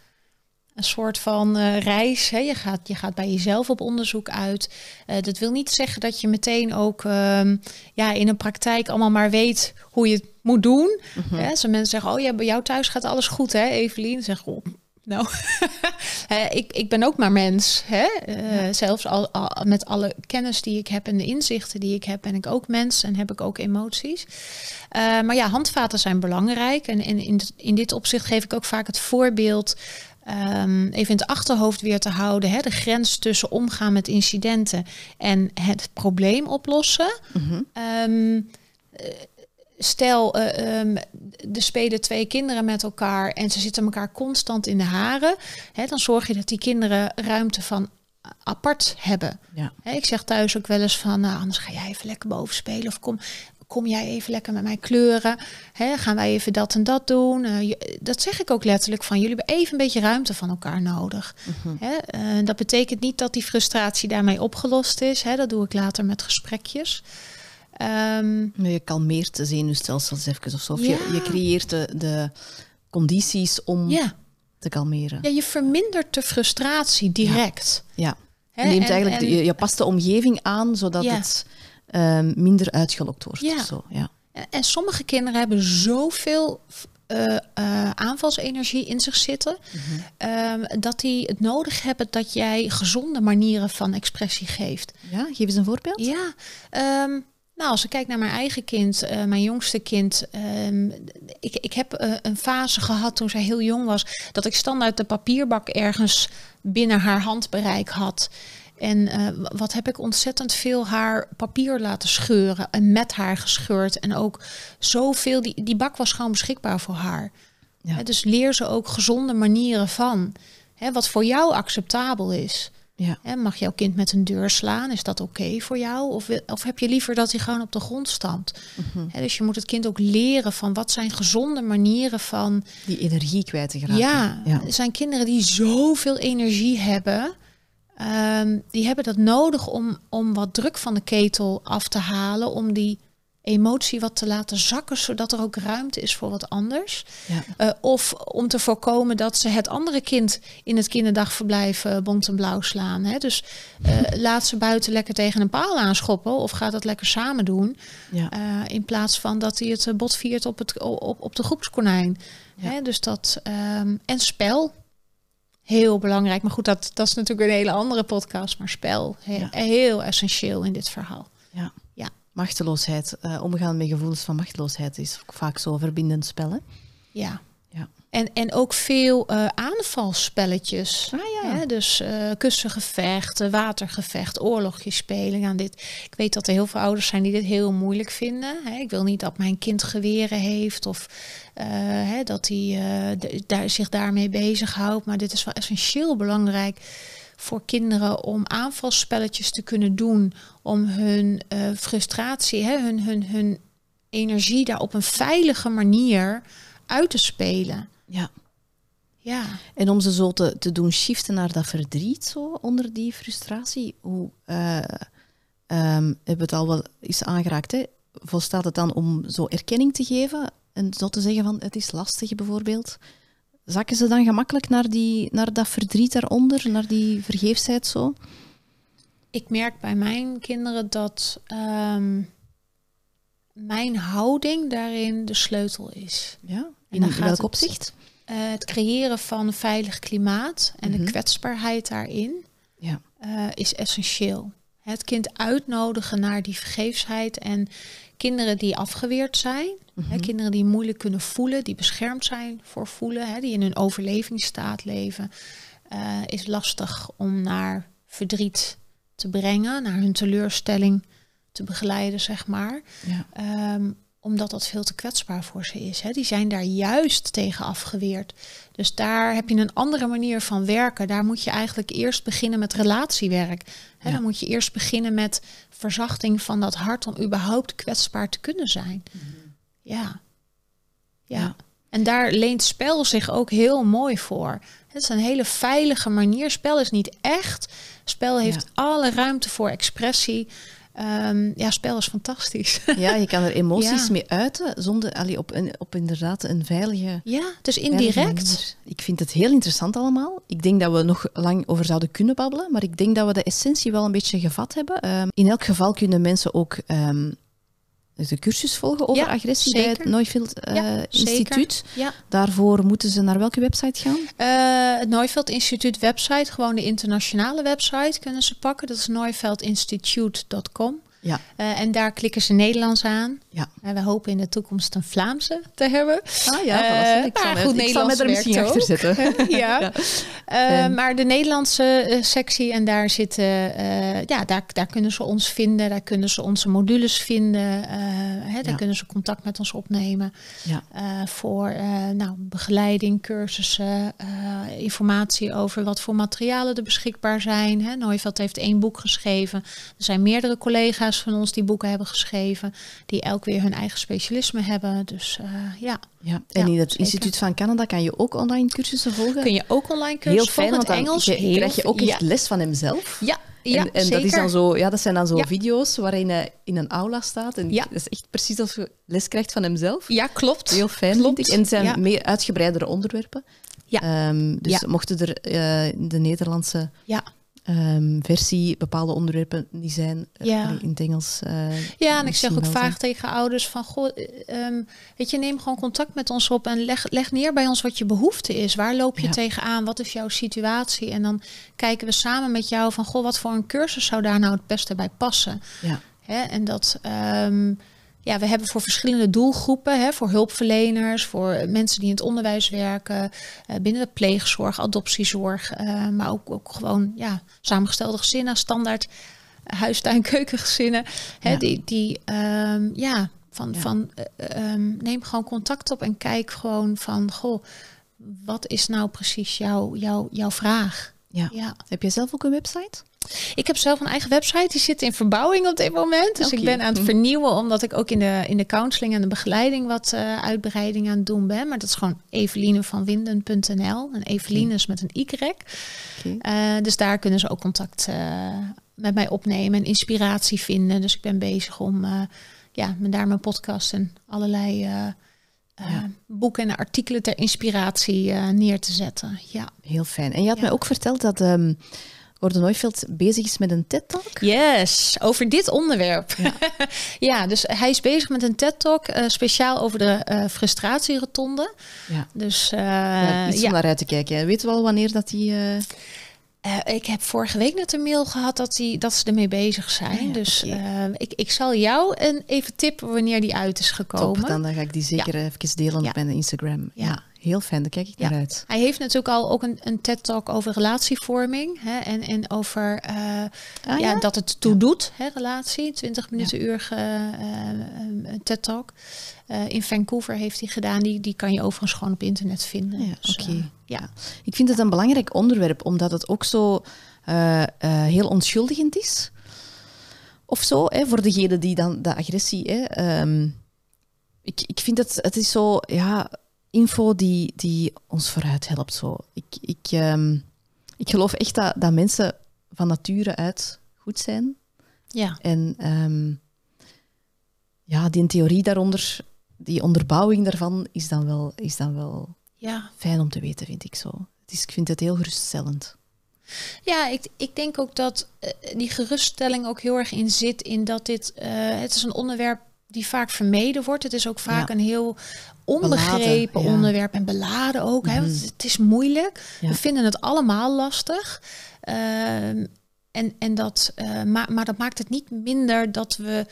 B: een soort van eh, reis. Hè? Je, gaat, je gaat bij jezelf op onderzoek uit. Eh, dat wil niet zeggen dat je meteen ook ehm, ja, in een praktijk allemaal maar weet hoe je het moet doen.
A: Mhm.
B: Hè? Als mensen zeggen, oh ja, bij jou thuis gaat alles goed hè, Evelien? Zeg oh, Nou, ik, ik ben ook maar mens. Hè? Uh, Zelfs al, al, met alle kennis die ik heb en de inzichten die ik heb, ben ik ook mens en heb ik ook emoties. Uh, maar ja, handvaten zijn belangrijk. En, en in, in dit opzicht geef ik ook vaak het voorbeeld. Um, even in het achterhoofd weer te houden. Hè, de grens tussen omgaan met incidenten en het probleem oplossen. Mm -hmm. um, stel, uh, um, er spelen twee kinderen met elkaar en ze zitten elkaar constant in de haren. Hè, dan zorg je dat die kinderen ruimte van apart hebben. Ja. Hè, ik zeg thuis ook wel eens van, nou, anders ga jij even lekker boven spelen of kom, kom jij even lekker met mij kleuren. Hè, gaan wij even dat en dat doen. Uh, je, dat zeg ik ook letterlijk van, jullie hebben even een beetje ruimte van elkaar nodig. Mm -hmm. hè, uh, dat betekent niet dat die frustratie daarmee opgelost is. Hè, dat doe ik later met gesprekjes.
A: Um, je kalmeert de zenuwstelsels even of zo. Of ja. je, je, creëert de, de condities om ja. te kalmeren.
B: Ja, je vermindert de frustratie direct.
A: Ja, ja. Je, neemt en, eigenlijk, en, je, je, past de omgeving aan zodat het um, minder uitgelokt wordt.
B: Ja.
A: Zo, ja.
B: En, en sommige kinderen hebben zoveel uh, uh, aanvalsenergie in zich zitten. Mm -hmm. um, dat die het nodig hebben dat jij gezonde manieren van expressie geeft.
A: Ja, geef eens een voorbeeld.
B: Ja, um, nou, als ik kijk naar mijn eigen kind, uh, mijn jongste kind. Um, ik, ik heb uh, een fase gehad toen zij heel jong was. Dat ik standaard de papierbak ergens binnen haar handbereik had. En uh, wat heb ik ontzettend veel haar papier laten scheuren. En met haar gescheurd. En ook zoveel. Die, die bak was gewoon beschikbaar voor haar. Ja. He, dus leer ze ook gezonde manieren van. He, wat voor jou acceptabel is. Ja. He, mag jouw kind met een deur slaan? Is dat oké okay voor jou? Of, of heb je liever dat hij gewoon op de grond stamt? Mm -hmm. dus je moet het kind ook leren van wat zijn gezonde manieren van...
A: Die energie kwijt te geraken.
B: Ja, ja. er zijn kinderen die zoveel energie hebben... Um, die hebben dat nodig om, om wat druk van de ketel af te halen, om die emotie wat te laten zakken, zodat er ook ruimte is voor wat anders. Ja. Uh, of om te voorkomen dat ze het andere kind in het kinderdagverblijf uh, bont en blauw slaan. Hè? Dus uh, laat ze buiten lekker tegen een paal aanschoppen of gaat dat lekker samen doen. Ja. in plaats van dat hij het bot viert op, het, op, op de groepskonijn. Ja. Hè? Dus dat, um, en spel heel belangrijk. Maar goed, dat, dat is natuurlijk een hele andere podcast. Maar spel, heel, ja. heel essentieel in dit verhaal.
A: Ja. Machteloosheid, uh, omgaan met gevoelens van machteloosheid is vaak zo verbindend spel. Hè?
B: Ja. ja. En, en ook veel uh, aanvalspelletjes.
A: Ah, ja.
B: Hè? Dus uh, kussengevechten, watergevecht, oorlogjes spelen. Aan dit. Ik weet dat er heel veel ouders zijn die dit heel moeilijk vinden. Hè? Ik wil niet dat mijn kind geweren heeft of uh, hè, dat hij daar, zich daarmee bezighoudt. Maar dit is wel essentieel belangrijk voor kinderen om aanvalspelletjes te kunnen doen. Om hun frustratie, hè, hun, hun, hun energie daar op een veilige manier uit te spelen.
A: Ja.
B: Ja.
A: En om ze zo te, te doen shiften naar dat verdriet, zo onder die frustratie, hoe uh, um, hebben we het al wel eens aangeraakt, hè? Volstaat het dan om zo erkenning te geven en zo te zeggen van het is lastig bijvoorbeeld? Zakken ze dan gemakkelijk naar, die, naar dat verdriet daaronder, naar die vergeefsheid zo?
B: Ik merk bij mijn kinderen dat um, mijn houding daarin de sleutel is.
A: Ja, in, in welk opzicht?
B: Uh, het creëren van een veilig klimaat en mm -hmm. de kwetsbaarheid daarin
A: ja.
B: uh, is essentieel. Het kind uitnodigen naar die vergeefsheid en kinderen die afgeweerd zijn, mm -hmm. hè, kinderen die moeilijk kunnen voelen, die beschermd zijn voor voelen, hè, die in een overlevingsstaat leven, uh, is lastig om naar verdriet te brengen, naar hun teleurstelling te begeleiden, zeg maar.
A: Ja.
B: Um, omdat dat veel te kwetsbaar voor ze is. Hè. Die zijn daar juist tegen afgeweerd. Dus daar heb je een andere manier van werken. Daar moet je eigenlijk eerst beginnen met relatiewerk. Hè. Ja. Dan moet je eerst beginnen met verzachting van dat hart om überhaupt kwetsbaar te kunnen zijn. Mm-hmm. Ja. ja. Ja. En daar leent spel zich ook heel mooi voor. Het is een hele veilige manier. Spel is niet echt. Spel heeft ja. alle ruimte voor expressie. Um, ja, spel is fantastisch.
A: Ja, je kan er emoties ja. mee uiten zonder allee, op, een, op inderdaad een veilige.
B: Ja, dus indirect.
A: Ik vind het heel interessant allemaal. Ik denk dat we nog lang over zouden kunnen babbelen, maar ik denk dat we de essentie wel een beetje gevat hebben. Um, in elk geval kunnen mensen ook um, de cursus volgen over
B: Ja,
A: agressie bij het. Neufeld eh,
B: Ja,
A: Instituut.
B: Ja.
A: Daarvoor moeten ze naar welke website gaan?
B: Eh, het Neufeld Instituut website, gewoon de internationale website kunnen ze pakken. Dat is neuveldinstitute.com.
A: Ja.
B: Eh, en daar klikken ze Nederlands aan.
A: Ja.
B: En we hopen in de toekomst een Vlaamse te hebben.
A: Ah ja,
B: Eh,
A: voilà, ik, zal
B: goed,
A: ik zal me
B: Nederlands
A: er misschien achter zetten.
B: ja.
A: Ja.
B: Eh,
A: Fijn.
B: maar de Nederlandse eh, sectie en daar zitten, eh, ja, daar, daar kunnen ze ons vinden, daar kunnen ze onze modules vinden, eh, hè, daar
A: Ja.
B: kunnen ze contact met ons opnemen
A: Ja.
B: eh, voor eh, nou, begeleiding, cursussen, eh, informatie over wat voor materialen er beschikbaar zijn. Hè. Heeft één boek geschreven. Er zijn meerdere collega's van ons die boeken hebben geschreven, die elk weer hun eigen specialisme hebben. Dus eh, ja,
A: Ja. En
B: Ja,
A: in het. Instituut van Canada kan je ook online cursussen volgen.
B: kun je ook online cursussen
A: Heel fijn,
B: volgen,
A: want
B: Engels. heel
A: krijg je ook
B: ja.
A: echt les van hemzelf.
B: Ja, ja,
A: en en
B: zeker.
A: dat, is dan zo, ja, dat zijn dan zo
B: Ja.
A: video's waarin hij in een aula staat. En
B: Ja.
A: dat is echt precies als je les krijgt van hemzelf.
B: Ja, klopt.
A: Heel fijn,
B: Klopt.
A: ik. En het zijn
B: Ja.
A: meer uitgebreidere onderwerpen.
B: Ja.
A: Ehm, dus
B: Ja.
A: mochten er eh, de Nederlandse Ehm, versie bepaalde onderwerpen niet zijn, eh,
B: Ja.
A: in het Engels. eh,
B: Ja, en ik zeg ook vaak tegen ouders van, goh, eh, ehm, weet je, neem gewoon contact met ons op en leg, leg neer bij ons wat je behoefte is. Waar loop je
A: Ja.
B: tegenaan? Wat is jouw situatie? En dan kijken we samen met jou van, goh, wat voor een cursus zou daar nou het beste bij passen?
A: Ja.
B: Hè? En dat, ehm, ja, we hebben voor verschillende doelgroepen, hè, voor hulpverleners, voor mensen die in het onderwijs werken, eh, binnen de pleegzorg, adoptiezorg, eh, maar ook, ook gewoon ja, samengestelde gezinnen, standaard huistuin, keukengezinnen, hè,
A: Ja.
B: die, die ehm, ja, van,
A: Ja.
B: van eh, ehm, neem gewoon contact op en kijk gewoon van, goh, wat is nou precies jouw, jouw, jouw vraag?
A: Ja.
B: Ja.
A: Heb jij zelf ook een website?
B: Ik heb zelf een eigen website, die zit in verbouwing op dit moment. Dus ik ben aan het
A: Hm.
B: vernieuwen, omdat ik ook in de, in de counseling en de begeleiding wat eh, uitbreiding aan het doen ben. Maar dat is gewoon evelinevanwinden.nl. En Eveline is met een Y.
A: Oké.
B: Eh, dus daar kunnen ze ook contact eh, met mij opnemen en inspiratie vinden. Dus ik ben bezig om ja, daar mijn podcast en allerlei
A: Ja.
B: boeken en artikelen ter inspiratie eh, neer te zetten. Ja.
A: Heel fijn. En je had
B: Ja.
A: mij ook verteld dat ehm Gordon Neufeld bezig is met een TED-talk.
B: Yes, over dit onderwerp.
A: Ja.
B: Ja, dus hij is bezig met een TED-talk eh, speciaal over de eh frustratierotonde.
A: Ja.
B: Dus eh,
A: ja, iets
B: ja,
A: om naar uit te kijken. Weet wel wanneer dat die... eh,
B: Eh, ik heb vorige week net een mail gehad dat, die, dat ze ermee bezig zijn.
A: Ah ja,
B: dus eh, ik, ik zal jou een even tippen wanneer die uit is gekomen.
A: top, dan, ga ik die zeker even delen
B: Ja.
A: op mijn Instagram. Ja. Heel fijn. Daar kijk ik
B: Ja.
A: naar uit.
B: Hij heeft natuurlijk al ook een, een TED-talk over relatievorming. Hè, en, en over eh,
A: Ah,
B: ja,
A: ja?
B: dat het toe doet, hè, relatie. 20 minuten uur eh, eh, een TED-talk. Eh, in Vancouver heeft hij gedaan. Die, die kan je overigens gewoon op internet vinden.
A: Ja,
B: Dus,
A: oké.
B: eh, ja.
A: Ik vind het een belangrijk onderwerp, omdat het ook zo eh, eh, heel onschuldigend is. Of zo, hè, voor degene die dan de agressie... Hè, ehm, ik, ik vind het, het is zo, ja, info die, die ons vooruit helpt. Zo. Ik, ik, ehm, ik geloof echt dat, dat mensen van nature uit goed zijn.
B: ja.
A: En ehm, ja, die theorie daaronder, die onderbouwing daarvan, is dan wel, is dan wel
B: ja.
A: fijn om te weten, vind ik zo. Is, ik vind het heel geruststellend.
B: Ja, ik, ik denk ook dat eh, die geruststelling ook heel erg in zit in dat dit, eh, het is een onderwerp die vaak vermeden wordt. Het is ook vaak
A: Ja.
B: een heel onbegrepen
A: Beladen,
B: onderwerp en beladen ook. hè, want
A: Mhm.
B: het is moeilijk. We vinden het allemaal lastig. Ehm, en, en dat, eh, maar, maar dat maakt het niet minder dat we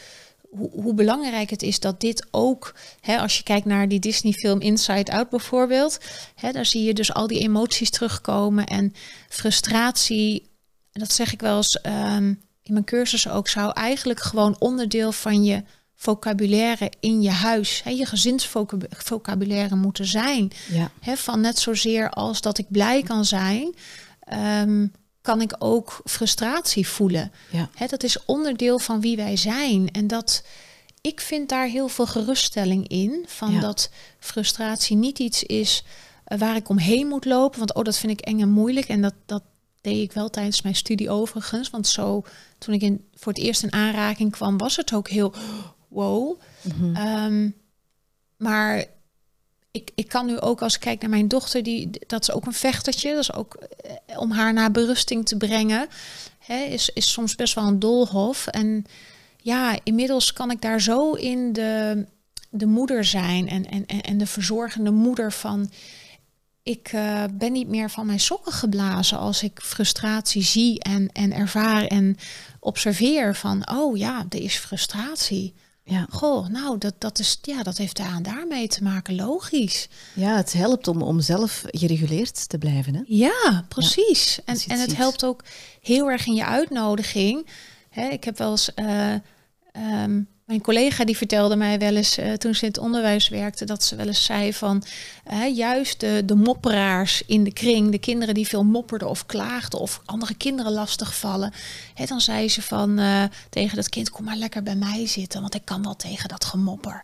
B: hoe, hoe belangrijk het is dat dit ook, hè, als je kijkt naar die Disney-film Inside Out bijvoorbeeld, hè, daar zie je dus al die emoties terugkomen en frustratie. Dat zeg ik wel eens ehm, in mijn cursus ook, zou eigenlijk gewoon onderdeel van je vocabulaire in je huis, hè, je gezinsvocabulaire moeten zijn.
A: Ja,
B: Hè, van net zozeer als dat ik blij kan zijn, ehm, kan ik ook frustratie voelen.
A: ja,
B: Hè, dat is onderdeel van wie wij zijn. En dat ik vind daar heel veel geruststelling in. Van
A: Ja.
B: dat frustratie niet iets is eh, waar ik omheen moet lopen. Want oh, dat vind ik eng en moeilijk. En dat, dat deed ik wel tijdens mijn studie overigens. Want zo, toen ik in, voor het eerst in aanraking kwam, was het ook heel wow.
A: Mhm.
B: Ehm, maar ik, ik kan nu ook als ik kijk naar mijn dochter, die, dat is ook een vechtertje. Dat is ook eh, om haar naar berusting te brengen. Hè, is, is soms best wel een doolhof. En ja, inmiddels kan ik daar zo in de, de moeder zijn en, en, en de verzorgende moeder van. Ik uh, ben niet meer van mijn sokken geblazen als ik frustratie zie en, en ervaar en observeer van, oh ja, er is frustratie. Ja. Goh, nou, dat, dat, is, ja, dat heeft daar en daarmee te maken, logisch.
A: Ja, het helpt om, om zelf gereguleerd te blijven. Hè?
B: Ja, precies. en, en het helpt ook heel erg in je uitnodiging. Hè, ik heb wel eens uh, um, mijn collega die vertelde mij wel eens, uh, toen ze in het onderwijs werkte, dat ze wel eens zei van uh, juist de, de mopperaars in de kring, de kinderen die veel mopperden of klaagden of andere kinderen lastigvallen. Hè, dan zei ze van uh, tegen dat kind, kom maar lekker bij mij zitten, want ik kan wel tegen dat gemopper.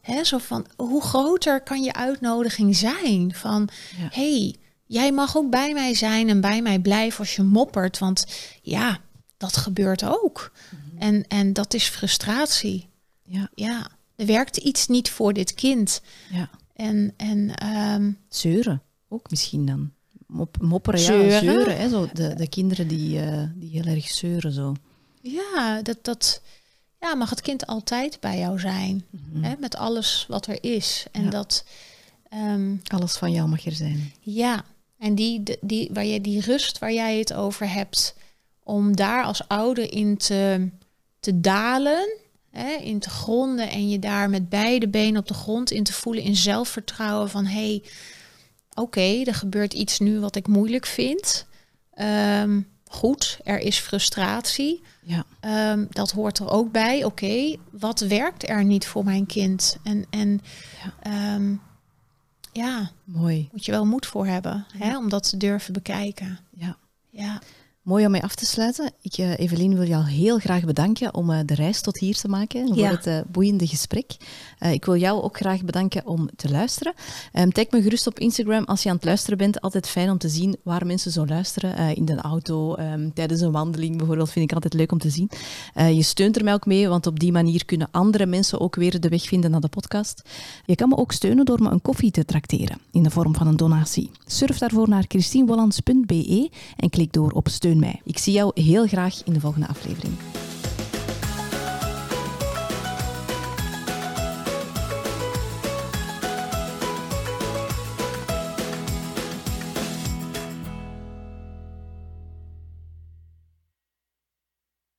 B: Hè, zo van, hoe groter kan je uitnodiging zijn? Van, ja. hey, jij mag ook bij mij zijn en bij mij blijven als je moppert, want ja, dat gebeurt ook. Mhm. En, en dat is frustratie. Ja. ja, er werkt iets niet voor dit kind. Ja. En, en um,
A: zeuren ook misschien dan. Mop, mopperen, zeuren. ja, zeuren. Hè, zo de, de kinderen die, uh, die heel erg zeuren zo.
B: Ja, dat, dat ja, mag het kind altijd bij jou zijn. Mm hè, met alles wat er is. En dat...
A: Um, alles van jou mag er zijn.
B: Ja, en die, die, waar je, die rust waar jij het over hebt om daar als ouder in te, te dalen, hè, in te gronden en je daar met beide benen op de grond in te voelen in zelfvertrouwen van hé, hey, oké, er gebeurt iets nu wat ik moeilijk vind. Ehm, goed, er is frustratie. Ja. Um, dat hoort er ook bij. Oké, wat werkt er niet voor mijn kind? En, en ja. Um, ja, mooi. Moet je wel moed voor hebben hè, om dat te durven bekijken.
A: Ja. ja. Mooi om mee af te sluiten. Ik, uh, Evelien, wil je al heel graag bedanken om uh, de reis tot hier te maken. Voor het uh, boeiende gesprek. ik wil jou ook graag bedanken om te luisteren. Um, tag me gerust op Instagram als je aan het luisteren bent. Altijd fijn om te zien waar mensen zo luisteren. in de auto, um, tijdens een wandeling bijvoorbeeld, vind ik altijd leuk om te zien. je steunt er mij ook mee, want op die manier kunnen andere mensen ook weer de weg vinden naar de podcast. Je kan me ook steunen door me een koffie te trakteren in de vorm van een donatie. Surf daarvoor naar christinewollans.be en klik door op mij. Ik zie jou heel graag in de volgende aflevering.